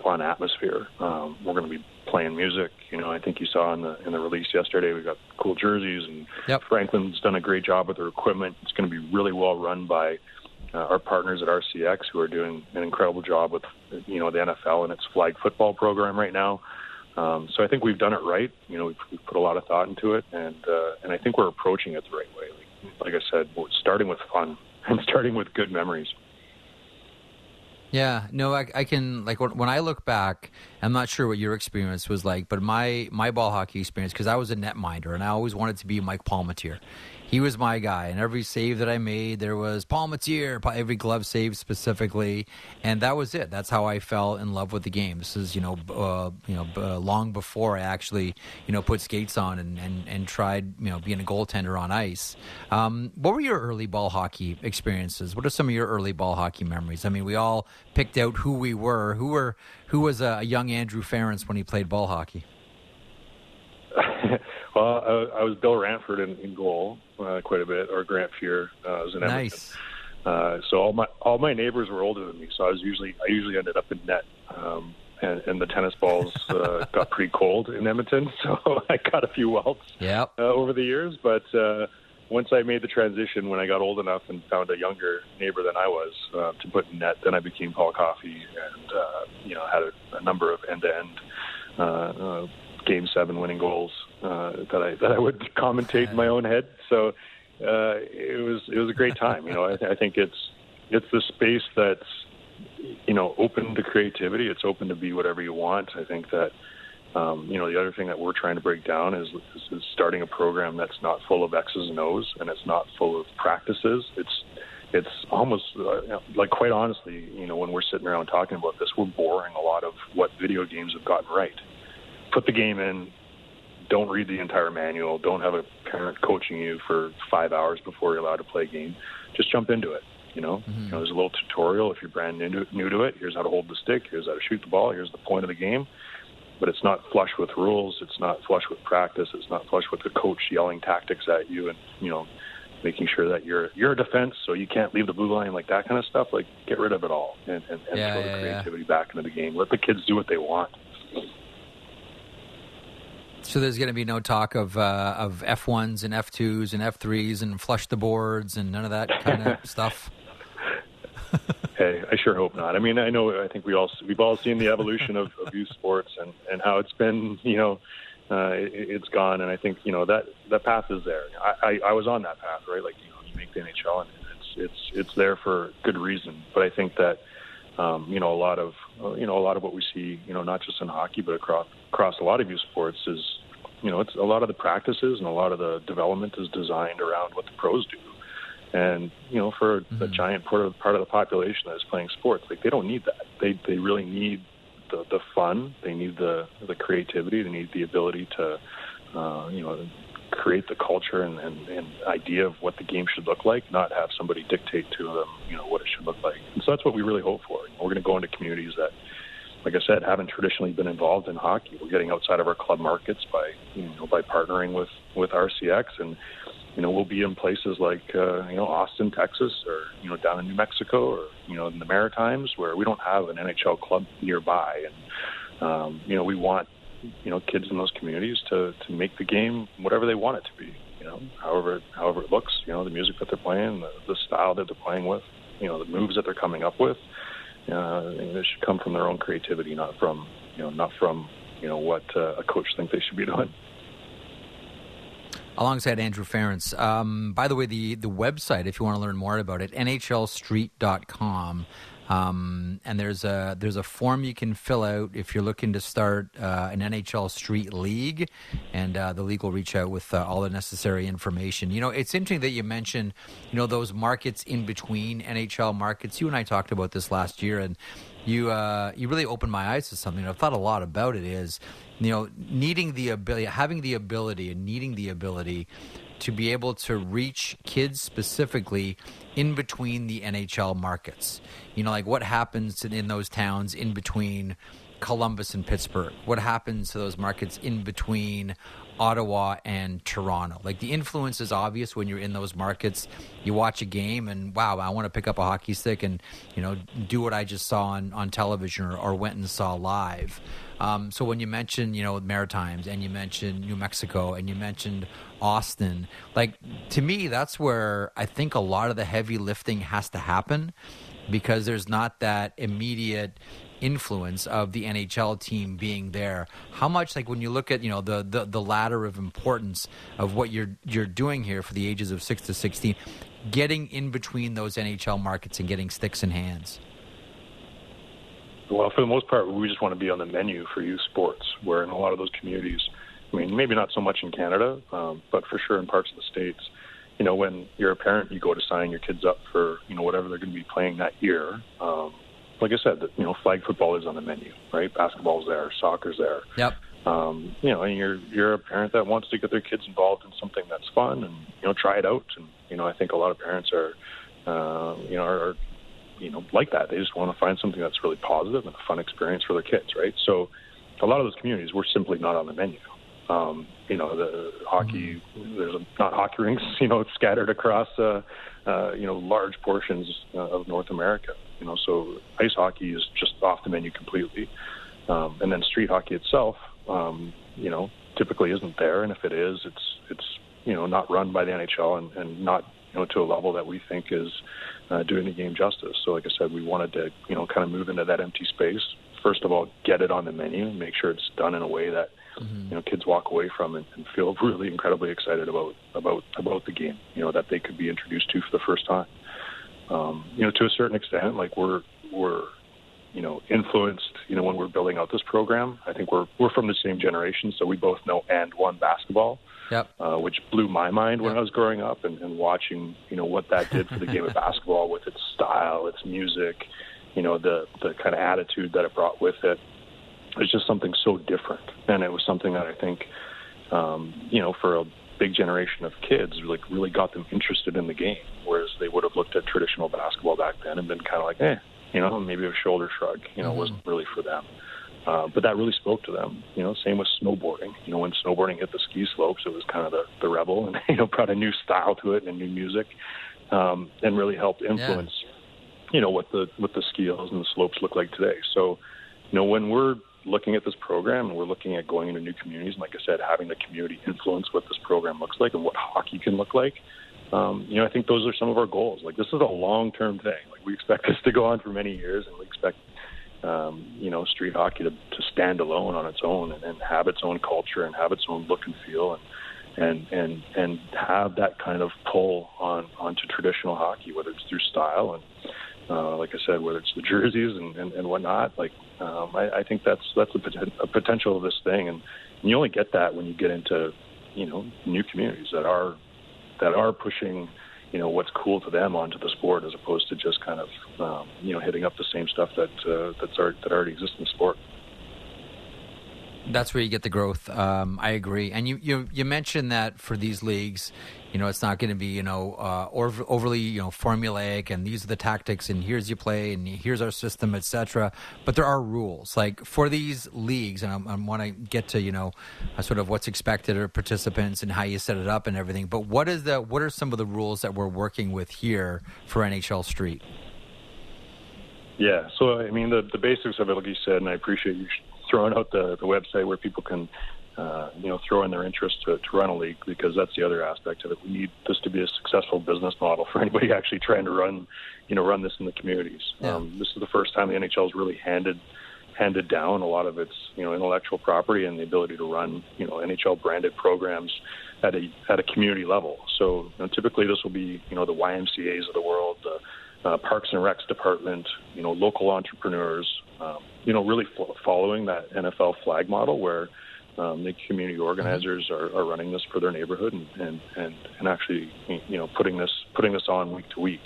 fun atmosphere. Um, we're going to be playing music. You know, I think you saw in the in the release yesterday. We got cool jerseys, and Yep. Franklin's done a great job with their equipment. It's going to be really well run by uh, our partners at RCX, who are doing an incredible job with you know the NFL and its flag football program right now. Um, so I think we've done it right. You know, we've, we've put a lot of thought into it, and uh, and I think we're approaching it the right way. Like, like I said, starting with fun and starting with good memories. Yeah, no, I, I, can like when I look back. I'm not sure what your experience was like, but my my ball hockey experience because I was a netminder and I always wanted to be Mike Palmateer, he was my guy. And every save that I made, there was Palmateer, every glove save specifically, and that was it. That's how I fell in love with the game. This is you know uh, you know uh, long before I actually you know put skates on and, and, and tried you know being a goaltender on ice. Um, what were your early ball hockey experiences? What are some of your early ball hockey memories? I mean, we all picked out who we were. Who were who was a young Andrew Ference when he played ball hockey? Well, I, I was Bill Ranford in, in goal uh, quite a bit, or Grant Fuhr uh, was in Edmonton. Nice. Uh, so all my all my neighbors were older than me, so I was usually I usually ended up in net. Um, and, and the tennis balls uh, got pretty cold in Edmonton, so I got a few welts yep. uh, over the years. But uh, once I made the transition, when I got old enough and found a younger neighbor than I was uh, to put in net, then I became Paul Coffey, and uh, you know had a, a number of end-to-end uh, uh, game seven winning goals uh, that I that I would commentate in my own head. So uh, it was it was a great time. You know, I, I think it's it's the space that's you know open to creativity. It's open to be whatever you want. I think that. Um, you know, the other thing that we're trying to break down is, is, is starting a program that's not full of X's and O's, and it's not full of practices. It's it's almost uh, like quite honestly, you know, when we're sitting around talking about this, we're boring a lot of what video games have gotten right put the game in. Don't read the entire manual. Don't have a parent coaching you for five hours before you're allowed to play a game. Just jump into it. You know, mm-hmm. you know there's a little tutorial if you're brand new to, new to it. Here's how to hold the stick. Here's how to shoot the ball. Here's the point of the game. But it's not flush with rules. It's not flush with practice. It's not flush with the coach yelling tactics at you and you know making sure that you're you're a defense, so you can't leave the blue line, like that kind of stuff. Like get rid of it all and, and, and yeah, throw yeah, the creativity yeah. back into the game. Let the kids do what they want. So there's going to be no talk of uh, of F ones and F twos and F threes and flush the boards and none of that kind of stuff. hey, I sure hope not. I mean, I know. I think we all we've all seen the evolution of, of youth sports and and how it's been. You know, uh, it, has gone, and I think you know that that path is there. I, I I was on that path, right? Like you know, you make the NHL, and it's it's it's there for good reason. But I think that um, you know, a lot of uh, you know a lot of what we see, you know, not just in hockey but across across a lot of youth sports is, you know, it's a lot of the practices and a lot of the development is designed around what the pros do. And you know, for mm-hmm. a giant part of part of the population that is playing sports, like they don't need that. They they really need the the fun. They need the the creativity. They need the ability to, uh, you know, create the culture and, and, and idea of what the game should look like, not have somebody dictate to them, you know, what it should look like. And so that's what we really hope for. We're going to go into communities that, like I said, haven't traditionally been involved in hockey. We're getting outside of our club markets by, you know, by partnering with with RCX, and you know, we'll be in places like, uh, you know, Austin, Texas, or you know, down in New Mexico, or you know, in the Maritimes, where we don't have an NHL club nearby, and um, you know, we want you know kids in those communities to to make the game whatever they want it to be. You know, however however it looks. You know, the music that they're playing, the, the style that they're playing with. You know, the moves that they're coming up with. Uh, it should come from their own creativity, not from you know not from you know what uh, a coach thinks they should be doing. Alongside Andrew Ference. Um, by the way, the, the website, if you want to learn more about it, nhlstreet.com. Um, and there's a there's a form you can fill out if you're looking to start uh, an NHL Street League, and uh, the league will reach out with uh, all the necessary information. You know, it's interesting that you mentioned you know those markets in between NHL markets. You and I talked about this last year, and you uh, you really opened my eyes to something. I've thought a lot about it. Is you know needing the ability, having the ability, and needing the ability to be able to reach kids specifically in between the NHL markets. You know, like what happens in those towns in between Columbus and Pittsburgh? What happens to those markets in between Ottawa and Toronto? Like the influence is obvious when you're in those markets. You watch a game and wow, I want to pick up a hockey stick and you know do what I just saw on on television or, or went and saw live. Um, so when you mentioned, you know, Maritimes and you mentioned New Mexico and you mentioned Austin, like to me, that's where I think a lot of the heavy lifting has to happen because there's not that immediate influence of the NHL team being there. How much, like when you look at you know the the, the ladder of importance of what you're you're doing here for the ages of six to sixteen, getting in between those NHL markets and getting sticks in hands. Well, for the most part, we just want to be on the menu for youth sports, where in a lot of those communities, I mean, maybe not so much in Canada, um, but for sure in parts of the states, you know, when you're a parent, you go to sign your kids up for, you know, whatever they're going to be playing that year. Um, like I said, you know, flag football is on the menu, right? Basketball's there, soccer's there. Yep. Um, you know, and you're you're a parent that wants to get their kids involved in something that's fun and you know try it out. And you know, I think a lot of parents are, uh, you know, are, are you know like that. They just want to find something that's really positive and a fun experience for their kids, right? So, a lot of those communities we're simply not on the menu. Um, you know, the hockey, mm-hmm. there's not hockey rinks, you know, scattered across, uh, uh, you know, large portions uh, of North America. You know, so ice hockey is just off the menu completely. Um, and then street hockey itself, um, you know, typically isn't there. And if it is, it's, it's, you know, not run by the NHL and, and not, you know, to a level that we think is uh, doing the game justice. So, like I said, we wanted to, you know, kind of move into that empty space. First of all, get it on the menu, make sure it's done in a way that mm-hmm. you know kids walk away from and, and feel really incredibly excited about about about the game. You know that they could be introduced to for the first time. Um, you know, to a certain extent, like we're we're you know influenced. You know, when we're building out this program, I think we're we're from the same generation, so we both know AND1 basketball. Yep. Uh, which blew my mind when yep. I was growing up and, and watching, you know, what that did for the game of basketball with its style, its music, you know, the the kind of attitude that it brought with it was just something so different, and it was something that I think, um, you know, for a big generation of kids, like really got them interested in the game, whereas they would have looked at traditional basketball back then and been kind of like, eh, you know, maybe a shoulder shrug, you know, mm-hmm. wasn't really for them. Uh, but that really spoke to them. You know, same with snowboarding. You know, when snowboarding hit the ski slopes, it was kind of the, the rebel, and you know, brought a new style to it and new music, um, and really helped influence, yeah. you know, what the what the ski hills and the slopes look like today. So, you know, when we're looking at this program and we're looking at going into new communities. And like I said, having the community influence what this program looks like and what hockey can look like. Um, you know, I think those are some of our goals. Like this is a long-term thing. Like we expect this to go on for many years, and we expect, um, you know, street hockey to, to stand alone on its own and, and have its own culture and have its own look and feel, and and and and have that kind of pull on onto traditional hockey, whether it's through style and uh, like I said, whether it's the jerseys and, and, and whatnot, like um, I, I think that's that's a, poten- a potential of this thing, and, and you only get that when you get into you know new communities that are that are pushing you know what's cool to them onto the sport as opposed to just kind of um, you know hitting up the same stuff that uh, that's already, that already exists in the sport. That's where you get the growth. Um, I agree. And you, you you mentioned that for these leagues, you know, it's not going to be you know uh, overly you know formulaic, and these are the tactics, and here's you play, and here's our system, etc. But there are rules, like for these leagues, and I, I want to get to you know uh, sort of what's expected of participants and how you set it up and everything. But what is the what are some of the rules that we're working with here for NHL Street? Yeah, so I mean the the basics of it, like you said, and I appreciate you throwing out the, the website where people can, uh, you know, throw in their interest to, to run a league because that's the other aspect of it. We need this to be a successful business model for anybody actually trying to run, you know, run this in the communities. Yeah. Um, this is the first time the NHL has really handed handed down a lot of its, you know, intellectual property and the ability to run, you know, NHL branded programs at a at a community level. So you know, typically this will be, you know, the YMCA's of the world, the uh, Parks and Recs department, you know, local entrepreneurs, um, you know, really f- following that NFL flag model where um, the community organizers are, are running this for their neighborhood and, and, and, and actually, you know, putting this putting this on week to week.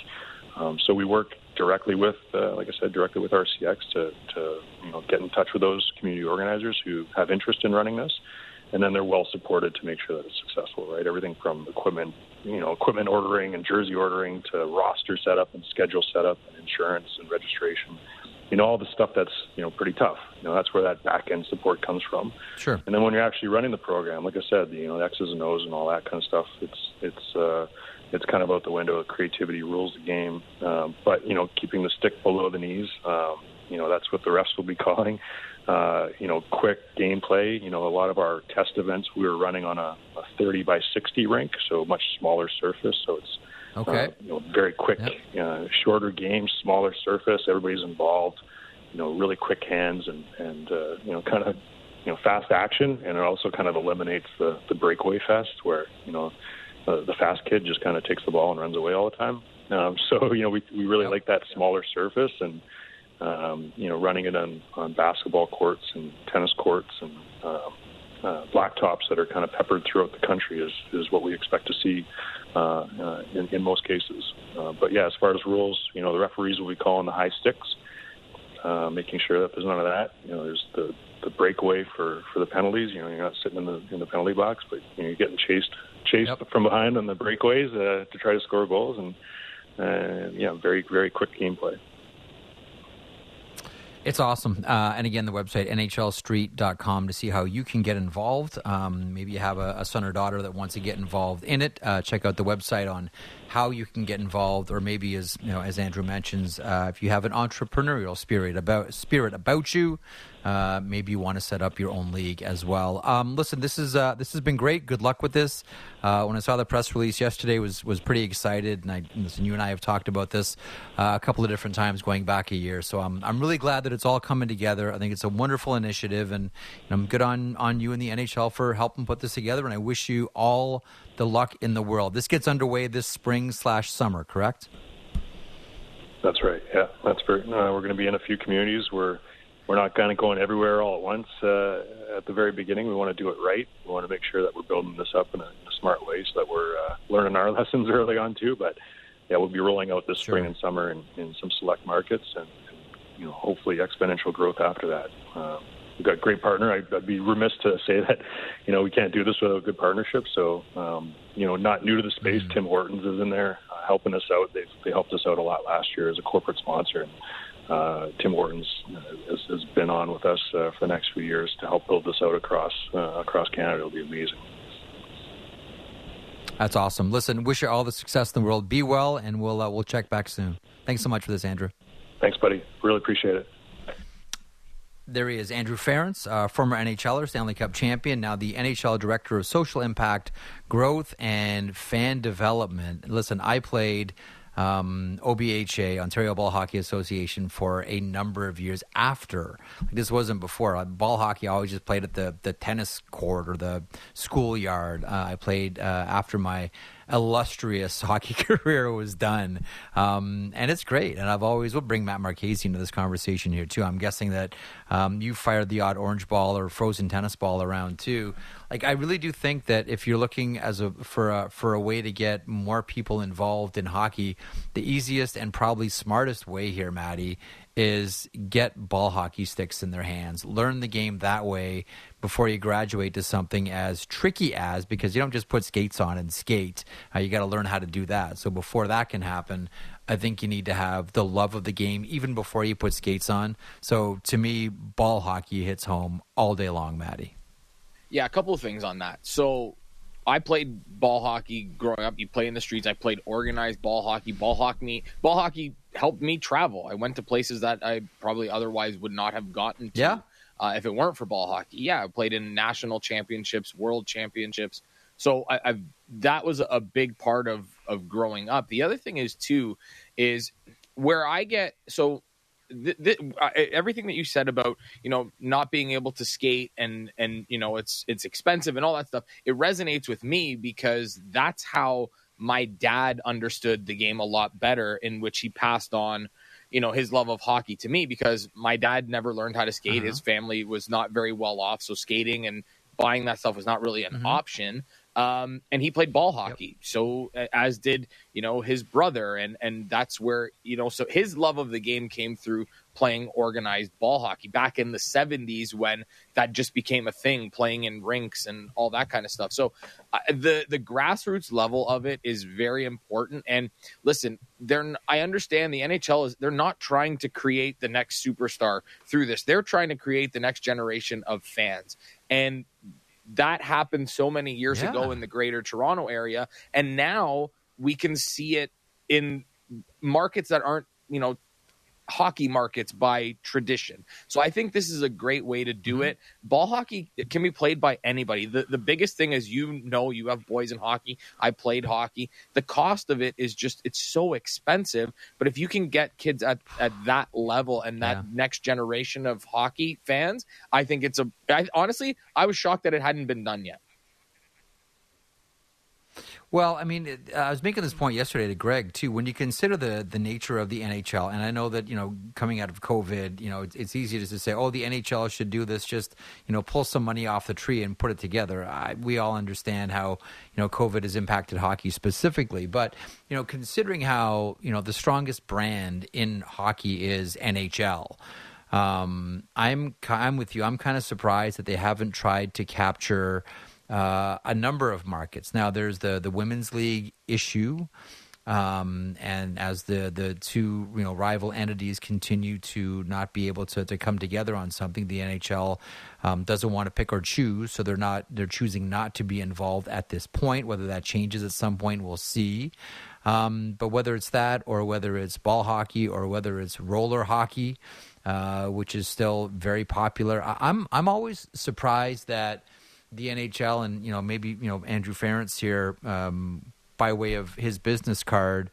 Um, so we work directly with, uh, like I said, directly with RCX to, to you know, get in touch with those community organizers who have interest in running this and then they're well supported to make sure that it's successful, right? Everything from equipment, you know, equipment ordering and jersey ordering to roster setup and schedule setup and insurance and registration. You know, all the stuff that's you know pretty tough. You know, that's where that back end support comes from. Sure. And then when you're actually running the program, like I said, you know, the X's and O's and all that kind of stuff, it's it's uh, it's kind of out the window. Creativity rules the game. Um, but you know, keeping the stick below the knees. Um, you know, that's what the refs will be calling uh, you know, quick gameplay. You know, a lot of our test events we were running on a, a 30 by 60 rink, so much smaller surface. So it's okay. Uh, you know, very quick, yep. uh, shorter games, smaller surface. Everybody's involved. you know really quick hands and and uh, you know kind of you know fast action, and it also kind of eliminates the the breakaway fest where you know uh, the fast kid just kind of takes the ball and runs away all the time. Um, so you know we we really like that smaller surface and um, you know running it on on basketball courts and tennis courts and uh, uh, blacktops that are kind of peppered throughout the country is is what we expect to see uh, uh, in, in most cases. Uh, but yeah, as far as rules, you know the referees will be calling the high sticks, uh, making sure that there's none of that. You know, there's the the breakaway for for the penalties. You know, you're not sitting in the in the penalty box, but you know, you're getting chased chased yep. from behind on the breakaways uh, to try to score goals, and uh, yeah, very very quick gameplay. It's awesome. Uh, and again, the website, nhlstreet.com, to see how you can get involved. Um, maybe you have a, a, son or daughter that wants to get involved in it. Uh, check out the website on how you can get involved, or maybe as you know, as Andrew mentions, uh, if you have an entrepreneurial spirit about spirit about you, uh, maybe you want to set up your own league as well. Um, listen, this is uh, this has been great. Good luck with this. Uh, when I saw the press release yesterday, was was pretty excited, and I listen. You and I have talked about this uh, a couple of different times going back a year. So I'm I'm really glad that it's all coming together. I think it's a wonderful initiative, and, I'm good on on you and the NHL for helping put this together. And I wish you all the luck in the world. This gets underway this spring slash summer, correct? That's right. Yeah, that's. Uh, we're going to be in a few communities where we're not kind of going everywhere all at once uh, at the very beginning. We want to do it right. We want to make sure that we're building this up in a, in a smart way so that we're uh, learning our lessons early on too. But yeah, we'll be rolling out this sure. spring and summer in, in some select markets, and, and you know hopefully exponential growth after that. Um, we've got a great partner. I'd, I'd, be remiss to say that you know we can't do this without a good partnership. So um, you know, not new to the space. Mm-hmm. Tim Hortons is in there uh, helping us out. They they helped us out a lot last year as a corporate sponsor. And, uh, Tim Hortons has, has, been on with us uh, for the next few years to help build this out across uh, across Canada. It'll be amazing. That's awesome. Listen, wish you all the success in the world. Be well, and we'll uh, we'll check back soon. Thanks so much for this, Andrew. Thanks, buddy. Really appreciate it. There he is, Andrew Ference, uh, former NHLer, Stanley Cup champion, now the NHL Director of Social Impact, Growth, and Fan Development. Listen, I played um, OBHA, Ontario Ball Hockey Association, for a number of years after. Like this wasn't before. Uh, ball hockey, I always just played at the, the tennis court or the schoolyard. Uh, I played uh, after my illustrious hockey career was done. Um, and it's great. And I've always, we'll bring Matt Marchese into this conversation here too. I'm guessing that um, you fired the odd orange ball or frozen tennis ball around too. Like, I really do think that if you're looking as a, for a, for a way to get more people involved in hockey, the easiest and probably smartest way here, Maddie, is get ball hockey sticks in their hands. Learn the game that way before you graduate to something as tricky as because you don't just put skates on and skate. Uh, you got to learn how to do that. So before that can happen, I think you need to have the love of the game even before you put skates on. So to me, ball hockey hits home all day long, Maddie. Yeah, a couple of things on that. So I played ball hockey growing up. You play in the streets. I played organized ball hockey. Ball hockey, ball hockey helped me travel. I went to places that I probably otherwise would not have gotten to yeah. uh, if it weren't for ball hockey. Yeah, I played in national championships, world championships. So I, I've that was a big part of of growing up. The other thing is too is where I get so th- th- everything that you said about you know not being able to skate and and you know it's it's expensive and all that stuff it resonates with me because that's how my dad understood the game a lot better, in which he passed on, you know, his love of hockey to me because my dad never learned how to skate. Uh-huh. His family was not very well off, so skating and buying that stuff was not really an mm-hmm. option. Um, and he played ball hockey. Yep. So as did you know his brother, and and that's where you know so his love of the game came through playing organized ball hockey. Back in the 70s when that just became a thing playing in rinks and all that kind of stuff. So uh, the the grassroots level of it is very important. And listen they're i understand the nhl is they're not trying to create the next superstar through this. They're trying to create the next generation of fans. And that happened so many years yeah. ago in the greater toronto area and now we can see it in markets that aren't you know hockey markets by tradition. So I think this is a great way to do mm-hmm. it. Ball hockey can be played by anybody. The the biggest thing is you know you have boys in hockey. I played hockey. The cost of it is just it's so expensive, but if you can get kids at at that level and that Yeah. next generation of hockey fans, I think it's a I, honestly, I was shocked that it hadn't been done yet. Well, I mean, I was making this point yesterday to Greg too. When you consider the the nature of the NHL, and I know that you know coming out of COVID, you know it's, it's easy just to say, "Oh, the NHL should do this." Just you know, pull some money off the tree and put it together. I, we all understand how you know COVID has impacted hockey specifically, but you know, considering how you know the strongest brand in hockey is NHL. Um, I'm I'm with you. I'm kind of surprised that they haven't tried to capture uh, a number of markets. Now, there's the the women's league issue, um, and as the the two you know rival entities continue to not be able to to come together on something, the NHL um, doesn't want to pick or choose, so they're not they're choosing not to be involved at this point. Whether that changes at some point, we'll see. Um, but whether it's that, or whether it's ball hockey, or whether it's roller hockey, uh, which is still very popular, I- I'm I'm always surprised that the NHL and you know maybe you know Andrew Ference here um, by way of his business card.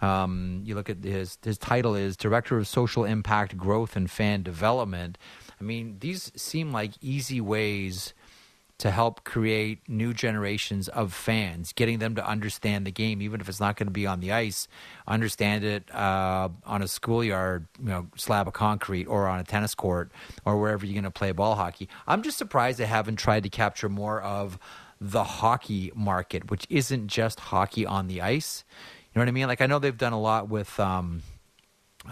Um, you look at his his title is Director of Social Impact Growth and Fan Development. I mean, these seem like easy ways to help create new generations of fans, getting them to understand the game, even if it's not going to be on the ice, understand it uh, on a schoolyard, you know, slab of concrete, or on a tennis court, or wherever you're going to play ball hockey. I'm just surprised they haven't tried to capture more of the hockey market, which isn't just hockey on the ice. You know what I mean? Like I know they've done a lot with. Um,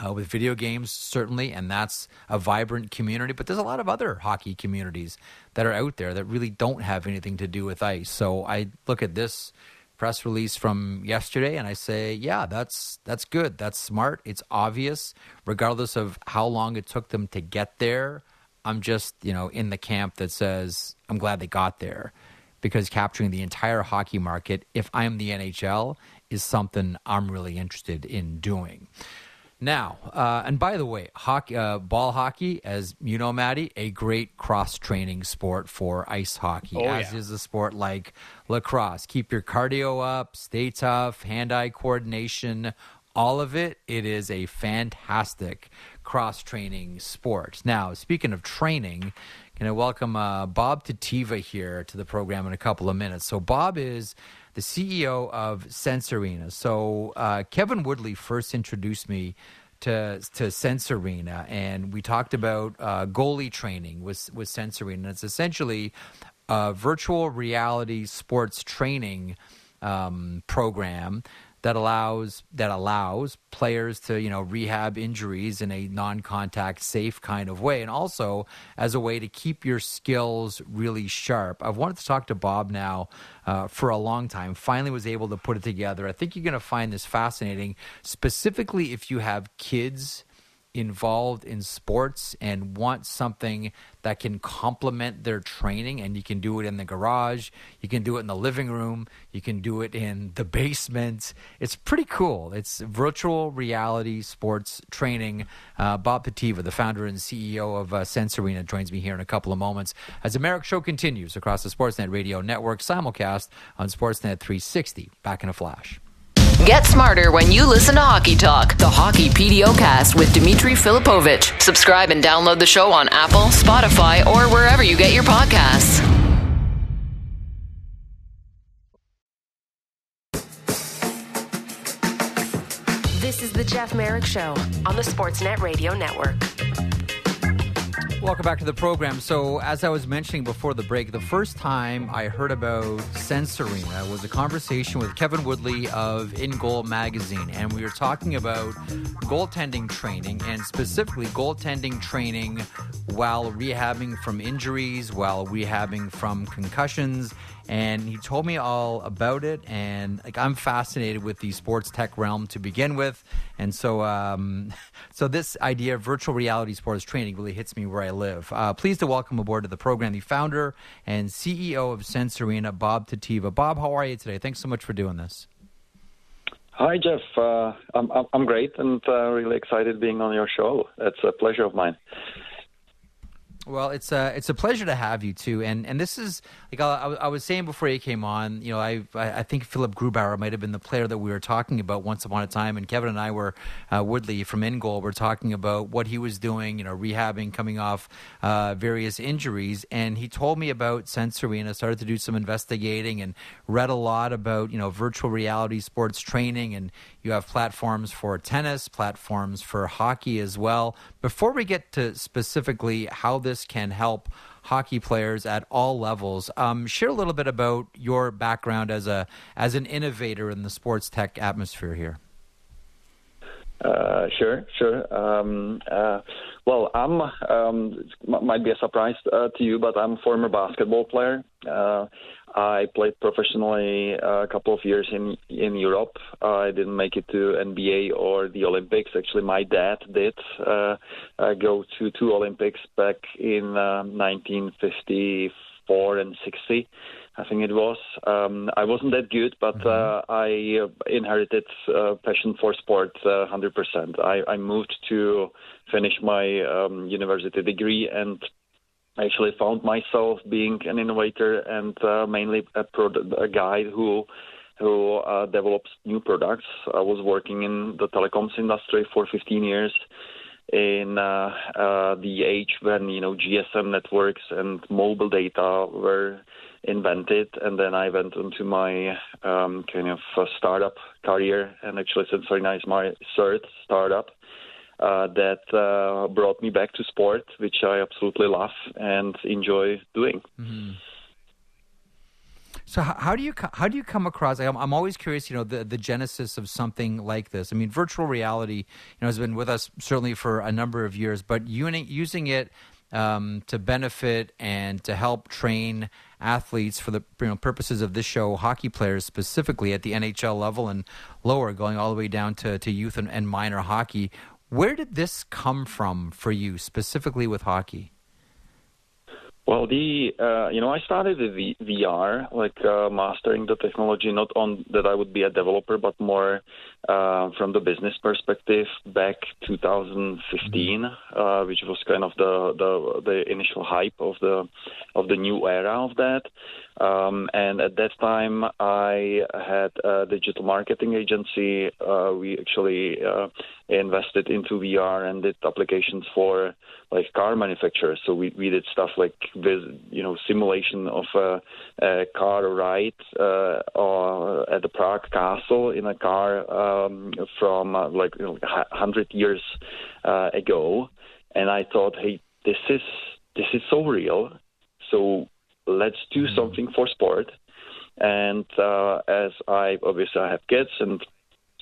uh, with video games, certainly, and that's a vibrant community. But there's a lot of other hockey communities that are out there that really don't have anything to do with ice. So I look at this press release from yesterday and I say, yeah, that's that's good. That's smart. It's obvious, regardless of how long it took them to get there. I'm just, you know, in the camp that says I'm glad they got there because capturing the entire hockey market, if I'm the NHL, is something I'm really interested in doing. Now, uh, and by the way, hockey, uh, ball hockey, as you know, Maddie, a great cross training sport for ice hockey, Oh, as yeah. is a sport like lacrosse. Keep your cardio up, stay tough, hand eye coordination, all of it. It is a fantastic cross training sport. Now, speaking of training, can I welcome uh, Bob Tetiva here to the program in a couple of minutes? So, Bob is the CEO of Sense Arena. So, uh, Kevin Woodley first introduced me to to Sense Arena, and we talked about uh, goalie training with with Sense Arena. It's essentially a virtual reality sports training um, program that allows that allows players to you know rehab injuries in a non-contact safe kind of way and also as a way to keep your skills really sharp. I've wanted to talk to bob now uh, for a long time. Finally was able to put it together. I think you're going to find this fascinating specifically if you have kids involved in sports and want something that can complement their training and you can do it in the garage you can do it in the living room you can do it in the basement. It's pretty cool. It's virtual reality sports training. Uh, bob Tetiva the founder and ceo of uh, sense arena joins me here in a couple of moments as the Marek show continues across the sportsnet radio network simulcast on sportsnet 360 back in a flash Get smarter when you listen to Hockey Talk, the Hockey PDOcast with Dimitri Filipovic. Subscribe and download the show on Apple, Spotify, or wherever you get your podcasts. This is the Jeff Marek Show on the Sportsnet Radio Network. Welcome back to the program. So, as I was mentioning before the break, the first time I heard about Sense Arena was a conversation with Kevin Woodley of InGoal magazine, and we were talking about goaltending training and specifically goaltending training while rehabbing from injuries, while rehabbing from concussions. And he told me all about it, and like I'm fascinated with the sports tech realm to begin with, and so um, so this idea of virtual reality sports training really hits me where I live. Uh, pleased to welcome aboard to the program the founder and CEO of Sense Arena, Bob Tetiva. Bob, how are you today? Thanks so much for doing this. Hi, Jeff. Uh, I'm, I'm great and uh, really excited being on your show. It's a pleasure of mine. Well, it's a it's a pleasure to have you too, and and this is like I, I was saying before you came on. You know, I I think Philipp Grubauer might have been the player that we were talking about once upon a time, and Kevin and I were uh, Woodley from InGoal were talking about what he was doing. You know, rehabbing, coming off uh, various injuries, and he told me about Sense Arena, and I Started to do some investigating and read a lot about you know virtual reality sports training, and you have platforms for tennis, platforms for hockey as well. Before we get to specifically how this can help hockey players at all levels, um, share a little bit about your background as a as an innovator in the sports tech atmosphere here. Uh, sure, sure. Um, uh, well, I'm um, might be a surprise uh, to you, but I'm a former basketball player. Uh, I played professionally a couple of years in in Europe. I didn't make it to NBA or the Olympics. Actually, my dad did uh, uh, go to two Olympics back in uh, 1954 and 60. I think it was. Um, I wasn't that good, but mm-hmm. uh, I uh, inherited uh, passion for sport uh, 100%. I, I moved to finish my um, university degree and actually found myself being an innovator and uh, mainly a, product, a guy who who uh, develops new products. I was working in the telecoms industry for 15 years in uh, uh, the age when you know GSM networks and mobile data were invented, and then I went into my um, kind of startup career, and actually Sense Arena is my third startup uh, that uh, brought me back to sport, which I absolutely love and enjoy doing. Mm-hmm. So how, do you how do you come across? I'm, I'm always curious, you know, the the genesis of something like this. I mean, virtual reality, you know, has been with us certainly for a number of years, but using it um, to benefit and to help train athletes for the you know, purposes of this show, hockey players specifically at the NHL level and lower, going all the way down to, to youth and, and minor hockey. Where did this come from for you, specifically with hockey? Well, the uh, you know I started with VR, like uh, mastering the technology, not on that I would be a developer, but more uh, from the business perspective. Back 2015, mm-hmm. uh, which was kind of the, the the initial hype of the of the new era of that. Um, and at that time, I had a digital marketing agency. Uh, we actually uh, invested into VR and did applications for like car manufacturers. So we, we did stuff like with you know simulation of a, a car ride uh, or at the Prague Castle in a car um, from uh, like you know, hundred years uh, ago. And I thought, hey, this is this is so real. So let's do mm-hmm. something for sport. And uh, as I obviously I have kids, and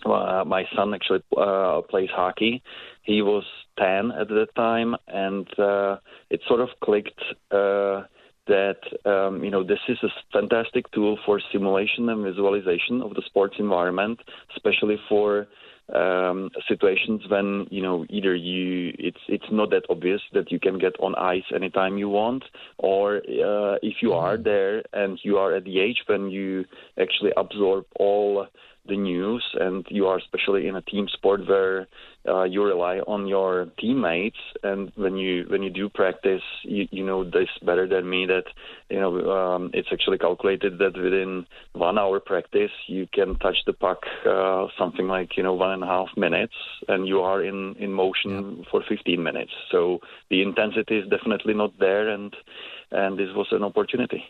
uh, my son actually uh, plays hockey. He was 10 at the time, and uh, it sort of clicked uh, that um, you know this is a fantastic tool for simulation and visualization of the sports environment, especially for um, situations when you know either you it's it's not that obvious that you can get on ice anytime you want, or uh, if you are mm-hmm. there and you are at the age when you actually absorb all the news and you are especially in a team sport where uh, you rely on your teammates. And when you when you do practice you, you know this better than me that you know um, it's actually calculated that within one hour practice you can touch the puck uh, something like you know one and a half minutes and you are in in motion yeah. for 15 minutes. So the intensity is definitely not there and and this was an opportunity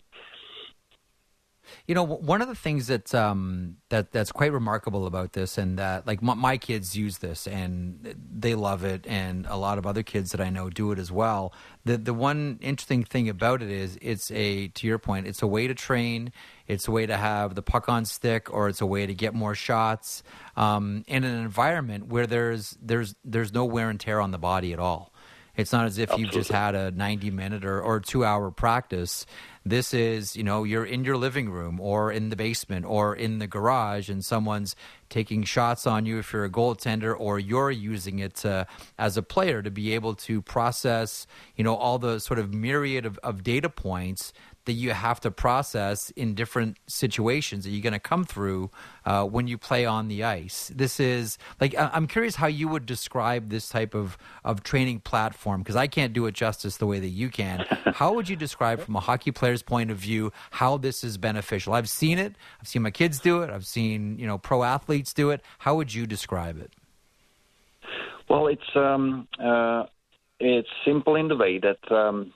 you know, one of the things that um, that that's quite remarkable about this, and that like my, my, kids use this and they love it, and a lot of other kids that I know do it as well. The the one interesting thing about it is it's a to your point, it's a way to train, it's a way to have the puck on stick, or it's a way to get more shots um, in an environment where there's there's there's no wear and tear on the body at all. It's not as if Absolutely. you've just had a 90 minute or, or two hour practice this is, you know, you're in your living room or in the basement or in the garage and someone's taking shots on you if you're a goaltender or you're using it to, as a player to be able to process, you know, all the sort of myriad of, of data points that you have to process in different situations that you're going to come through uh, when you play on the ice. This is like I'm curious how you would describe this type of of training platform because I can't do it justice the way that you can. how would you describe from a hockey player's point of view how this is beneficial? I've seen it. I've seen my kids do it. I've seen you know pro athletes do it. How would you describe it? Well, it's um, uh, it's simple in the way that um,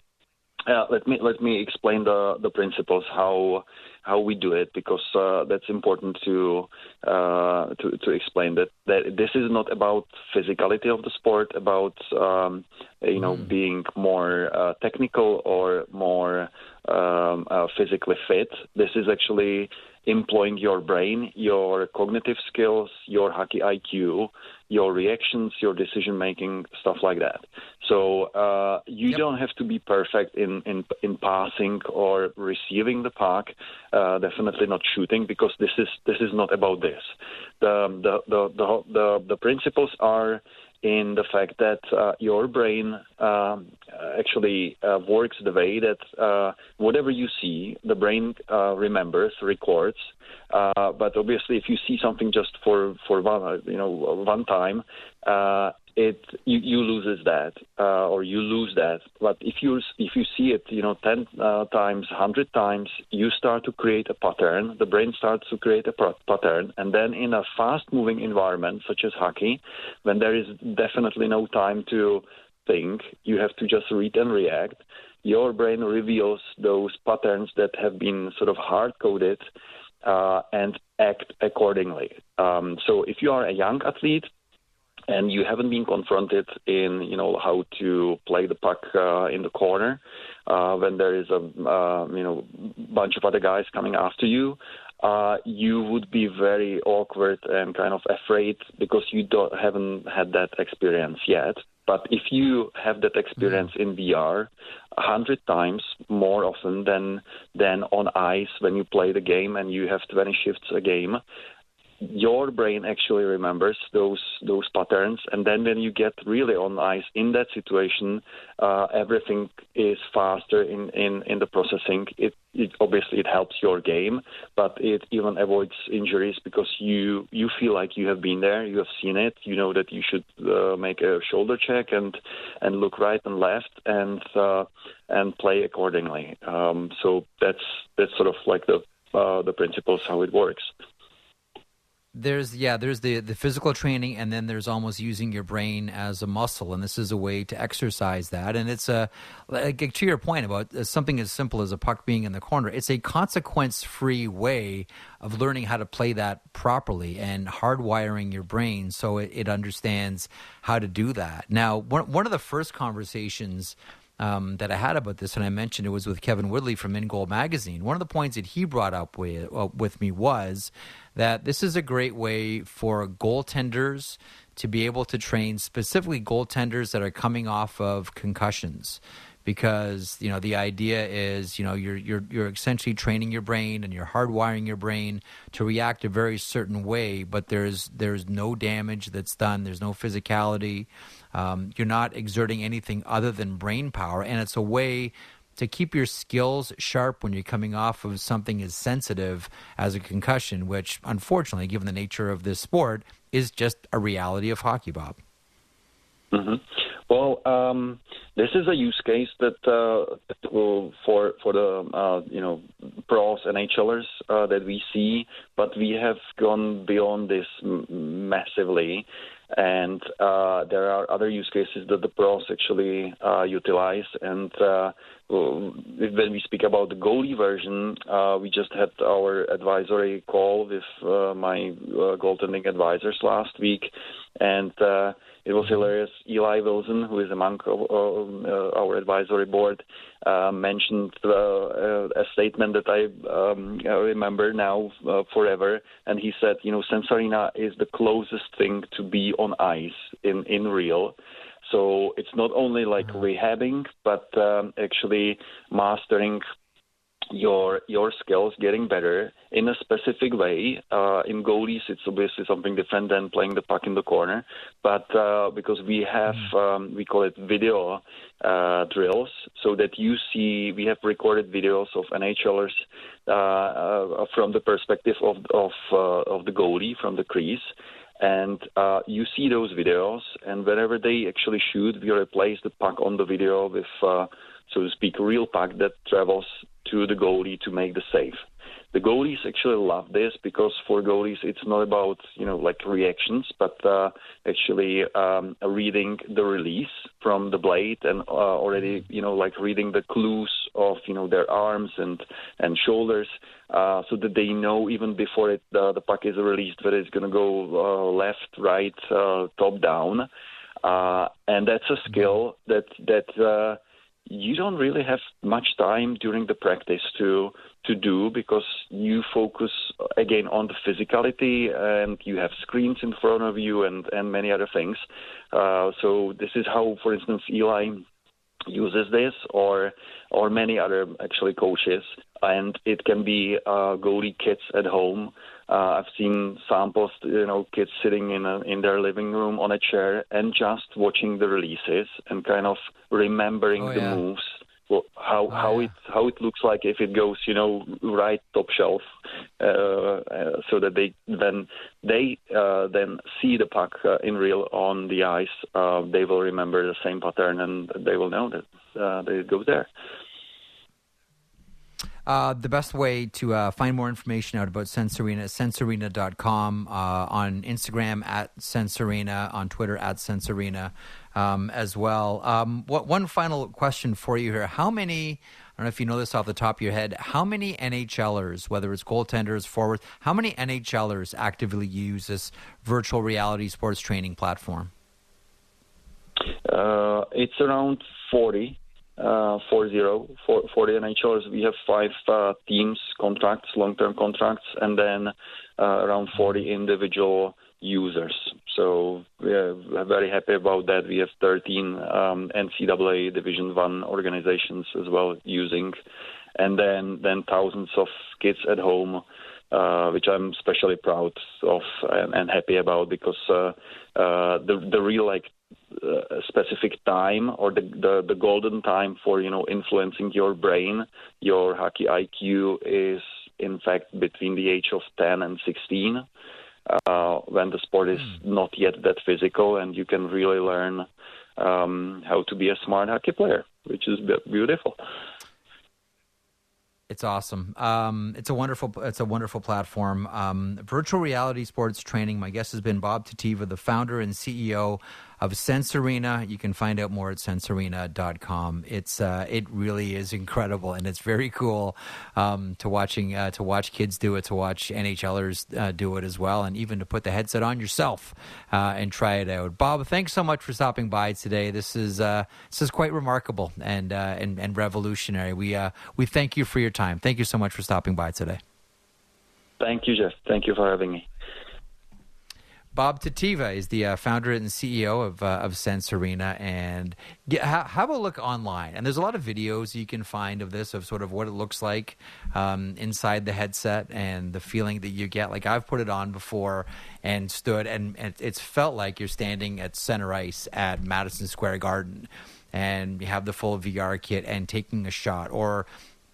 uh, let me let me explain the the principles how how we do it because uh, that's important to uh, to to explain that that this is not about physicality of the sport about um, you know mm. being more uh, technical or more um, uh, physically fit. This is actually employing your brain, your cognitive skills, your hockey IQ, your reactions, your decision making, stuff like that. So uh, you yep. don't have to be perfect in, in in passing or receiving the puck. Uh, definitely not shooting because this is this is not about this. The the the the, the, the principles are in the fact that uh, your brain um, actually uh, works the way that uh, whatever you see, the brain uh, remembers, records. Uh, but obviously, if you see something just for for one you know one time, uh, it you, you loses that uh, or you lose that. But if you if you see it, you know, ten uh, times, hundred times, you start to create a pattern. The brain starts to create a pattern, and then in a fast-moving environment such as hockey, when there is definitely no time to think, you have to just read and react. Your brain reveals those patterns that have been sort of hard-coded. Uh, and act accordingly. Um, so, if you are a young athlete, and you haven't been confronted in you know how to play the puck uh, in the corner uh, when there is a uh, you know bunch of other guys coming after you. Uh, you would be very awkward and kind of afraid because you don't haven't had that experience yet. But if you have that experience in VR a hundred times more often than than on ice when you play the game and you have 20 shifts a game, your brain actually remembers those those patterns and then when you get really on ice in that situation uh, everything is faster in, in, in the processing. It, it obviously it helps your game but it even avoids injuries because you you feel like you have been there you have seen it you know that you should uh, make a shoulder check and and look right and left and uh, and play accordingly. Um, so that's that's sort of like the uh, the principles how it works there's yeah there's the the physical training and then there's almost using your brain as a muscle and this is a way to exercise that. And it's a like, to your point about uh, something as simple as a puck being in the corner it's a consequence free way of learning how to play that properly and hardwiring your brain so it, it understands how to do that. Now one, one of the first conversations um, that I had about this, and I mentioned it was with Kevin Woodley from InGoal Magazine. One of the points that he brought up with, uh, with me was that this is a great way for goaltenders to be able to train specifically goaltenders that are coming off of concussions. Because you know the idea is you know you're you're you're essentially training your brain and you're hardwiring your brain to react a very certain way but there's there's no damage that's done. There's no physicality um, you're not exerting anything other than brain power, and it's a way to keep your skills sharp when you're coming off of something as sensitive as a concussion, which, unfortunately, given the nature of this sport, is just a reality of hockey, Bob. Mm-hmm. Well, um, this is a use case that uh, for for the uh, you know pros and NHLers uh, that we see, but we have gone beyond this massively. And uh, there are other use cases that the pros actually uh, utilize. And uh, when we speak about the goalie version, uh, we just had our advisory call with uh, my uh, goaltending advisors last week, and it was hilarious. Eli Wilson, who is a among uh, our advisory board, uh, mentioned uh, a statement that I um, remember now uh, forever, and he said, "You know, Sense Arena is the closest thing to be on ice in in real." So it's not only like mm-hmm. rehabbing, but um, actually mastering your your skills getting better in a specific way. Uh, in goalies, it's obviously something different than playing the puck in the corner, but uh, because we have um, we call it video uh, drills, so that you see we have recorded videos of NHLers uh, uh, from the perspective of of uh, of the goalie from the crease. And uh, you see those videos, and whenever they actually shoot, we replace the puck on the video with uh, so to speak, real puck that travels to the goalie to make the save. The goalies actually love this because for goalies it's not about you know like reactions, but uh, actually um, reading the release from the blade and uh, already you know like reading the clues of you know their arms and and shoulders, uh, so that they know even before it uh, the puck is released whether it's going to go uh, left, right, uh, top, down, and that's a skill that that. You don't really have much time during the practice to to do because you focus again on the physicality and you have screens in front of you and and many other things. Uh, so this is how, for instance, Eli uses this or or many other actually coaches and it can be uh, goalie kits at home uh, I've seen samples, you know, kids sitting in a, in their living room on a chair and just watching the releases and kind of remembering Oh, the yeah. moves, well, how Oh, how yeah. it how it looks like if it goes, you know, right top shelf, uh, uh, so that they then they uh, then see the puck uh, in real on the ice. Uh, they will remember the same pattern and they will know that uh, that it goes there. Uh, the best way to uh, find more information out about Sense Arena is sensearena.com, uh, on Instagram at Sense Arena, on Twitter at Sense Arena um, as well. Um, what, one final question for you here. How many, I don't know if you know this off the top of your head, how many NHLers, whether it's goaltenders, forwards, how many NHLers actively use this virtual reality sports training platform? Uh, it's around 40, uh, 40, for- 40 NHLers. We have five uh, teams contracts, long-term contracts, and then uh, around 40 individual users. So we are very happy about that. We have 13 um, NCAA Division One organizations as well using, and then then thousands of kids at home. Uh, which I'm especially proud of and, and happy about because uh, uh, the the real like uh, specific time or the, the the golden time for you know influencing your brain, your hockey IQ is in fact between the age of 10 and 16, uh, when the sport is not yet that physical and you can really learn um, how to be a smart hockey player, which is beautiful. It's awesome. Um, it's a wonderful. It's a wonderful platform. Um, virtual reality sports training. My guest has been Bob Tetiva, the founder and CEO of Sense Arena. You can find out more at sensearena.com. It's uh, it really is incredible, and it's very cool um, to watching uh, to watch kids do it, to watch NHLers uh, do it as well, and even to put the headset on yourself uh, and try it out. Bob, thanks so much for stopping by today. This is uh, this is quite remarkable and uh, and and revolutionary. We we thank you for your time. Thank you so much for stopping by today. Thank you, Jeff. Thank you for having me. Bob Tetiva is the uh, founder and CEO of uh, of Sense Arena, and get, ha- have a look online. And there's a lot of videos you can find of this, of sort of what it looks like um, inside the headset and the feeling that you get. Like I've put it on before and stood, and, and it's felt like you're standing at center ice at Madison Square Garden, and you have the full VR kit and taking a shot, or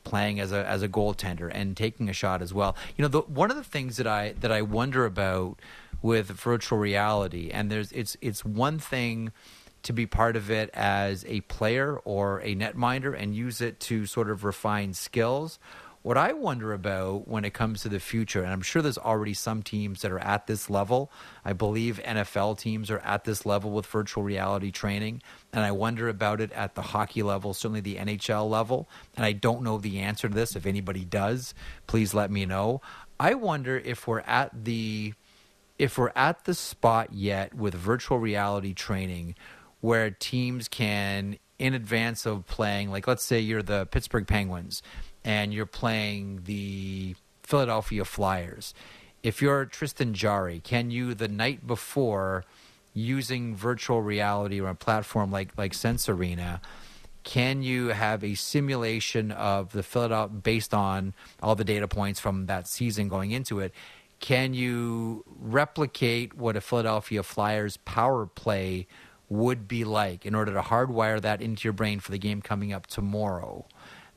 playing as a as a goaltender and taking a shot as well. You know, the, one of the things that I that I wonder about with virtual reality, and there's it's it's one thing to be part of it as a player or a netminder and use it to sort of refine skills. What I wonder about when it comes to the future, and I'm sure there's already some teams that are at this level. I believe NFL teams are at this level with virtual reality training. And I wonder about it at the hockey level, certainly the NHL level. And I don't know the answer to this. If anybody does, please let me know. I wonder if we're at the if we're at the spot yet with virtual reality training where teams can in advance of playing like let's say you're the Pittsburgh Penguins and you're playing the Philadelphia Flyers if you're Tristan Jarry can you the night before using virtual reality or a platform like like Sense Arena can you have a simulation of the Philadelphia based on all the data points from that season going into it? Can you replicate what a Philadelphia Flyers power play would be like in order to hardwire that into your brain for the game coming up tomorrow?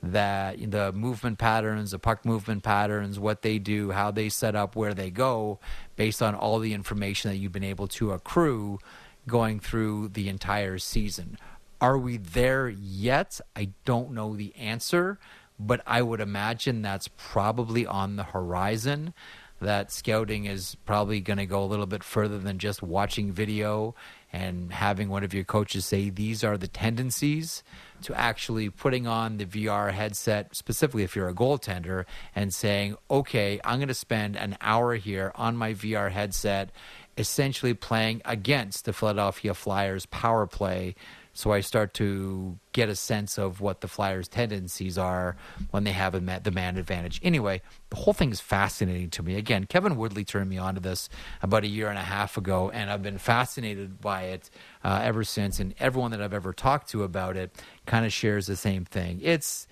That the movement patterns, the puck movement patterns, what they do, how they set up, where they go, based on all the information that you've been able to accrue going through the entire season. Are we there yet? I don't know the answer, but I would imagine that's probably on the horizon. That scouting is probably going to go a little bit further than just watching video and having one of your coaches say these are the tendencies to actually putting on the VR headset, specifically if you're a goaltender, and saying, okay, I'm going to spend an hour here on my VR headset, essentially playing against the Philadelphia Flyers power play so I start to get a sense of what the Flyers' tendencies are when they have a the man advantage. Anyway, the whole thing is fascinating to me. Again, Kevin Woodley turned me on to this about a year and a half ago, and I've been fascinated by it uh, ever since. And everyone that I've ever talked to about it kind of shares the same thing. It's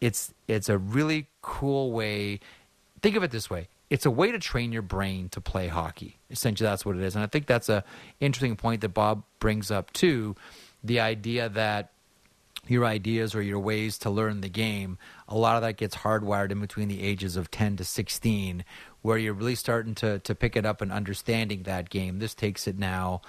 it's it's a really cool way. Think of it this way: it's a way to train your brain to play hockey. Essentially, that's what it is. And I think that's a interesting point that Bob brings up too the idea that your ideas or your ways to learn the game, a lot of that gets hardwired in between the ages of 10 to 16, where you're really starting to, to pick it up and understanding that game. This takes it now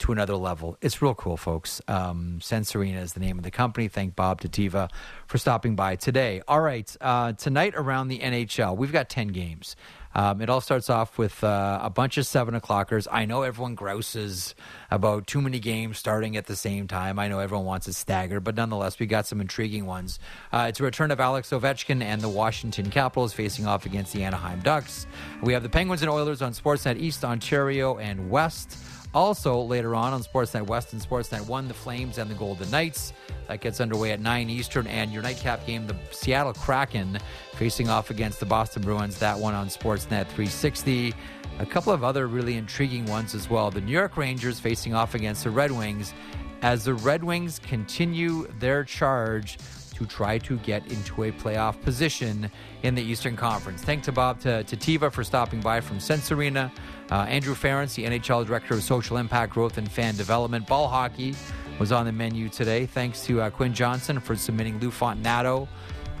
to another level. It's real cool, folks. Um, Sense Arena is the name of the company. Thank Bob Tetiva for stopping by today. All right, uh, tonight around the NHL, we've got 10 games. Um, it all starts off with uh, a bunch of seven o'clockers. I know everyone grouses about too many games starting at the same time. I know everyone wants it staggered, but nonetheless, we got some intriguing ones. Uh, it's a return of Alex Ovechkin and the Washington Capitals facing off against the Anaheim Ducks. We have the Penguins and Oilers on Sportsnet East, Ontario, and West. Also, later on on Sportsnet West and Sportsnet 1, the Flames and the Golden Knights. That gets underway at 9 Eastern. And your nightcap game, the Seattle Kraken facing off against the Boston Bruins. That one on Sportsnet 360. A couple of other really intriguing ones as well. The New York Rangers facing off against the Red Wings as the Red Wings continue their charge to try to get into a playoff position in the Eastern Conference. Thanks to Bob to, to Tiva for stopping by from Sense Arena. Uh, Andrew Ference, the NHL Director of Social Impact Growth and Fan Development. Ball hockey was on the menu today. Thanks to uh, Quinn Johnson for submitting Lou Fontinato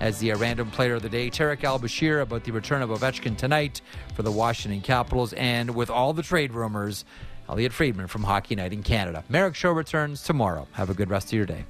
as the uh, random player of the day. Tarik El Bashir about the return of Ovechkin tonight for the Washington Capitals. And with all the trade rumors, Elliotte Friedman from Hockey Night in Canada. Marek Show returns tomorrow. Have a good rest of your day.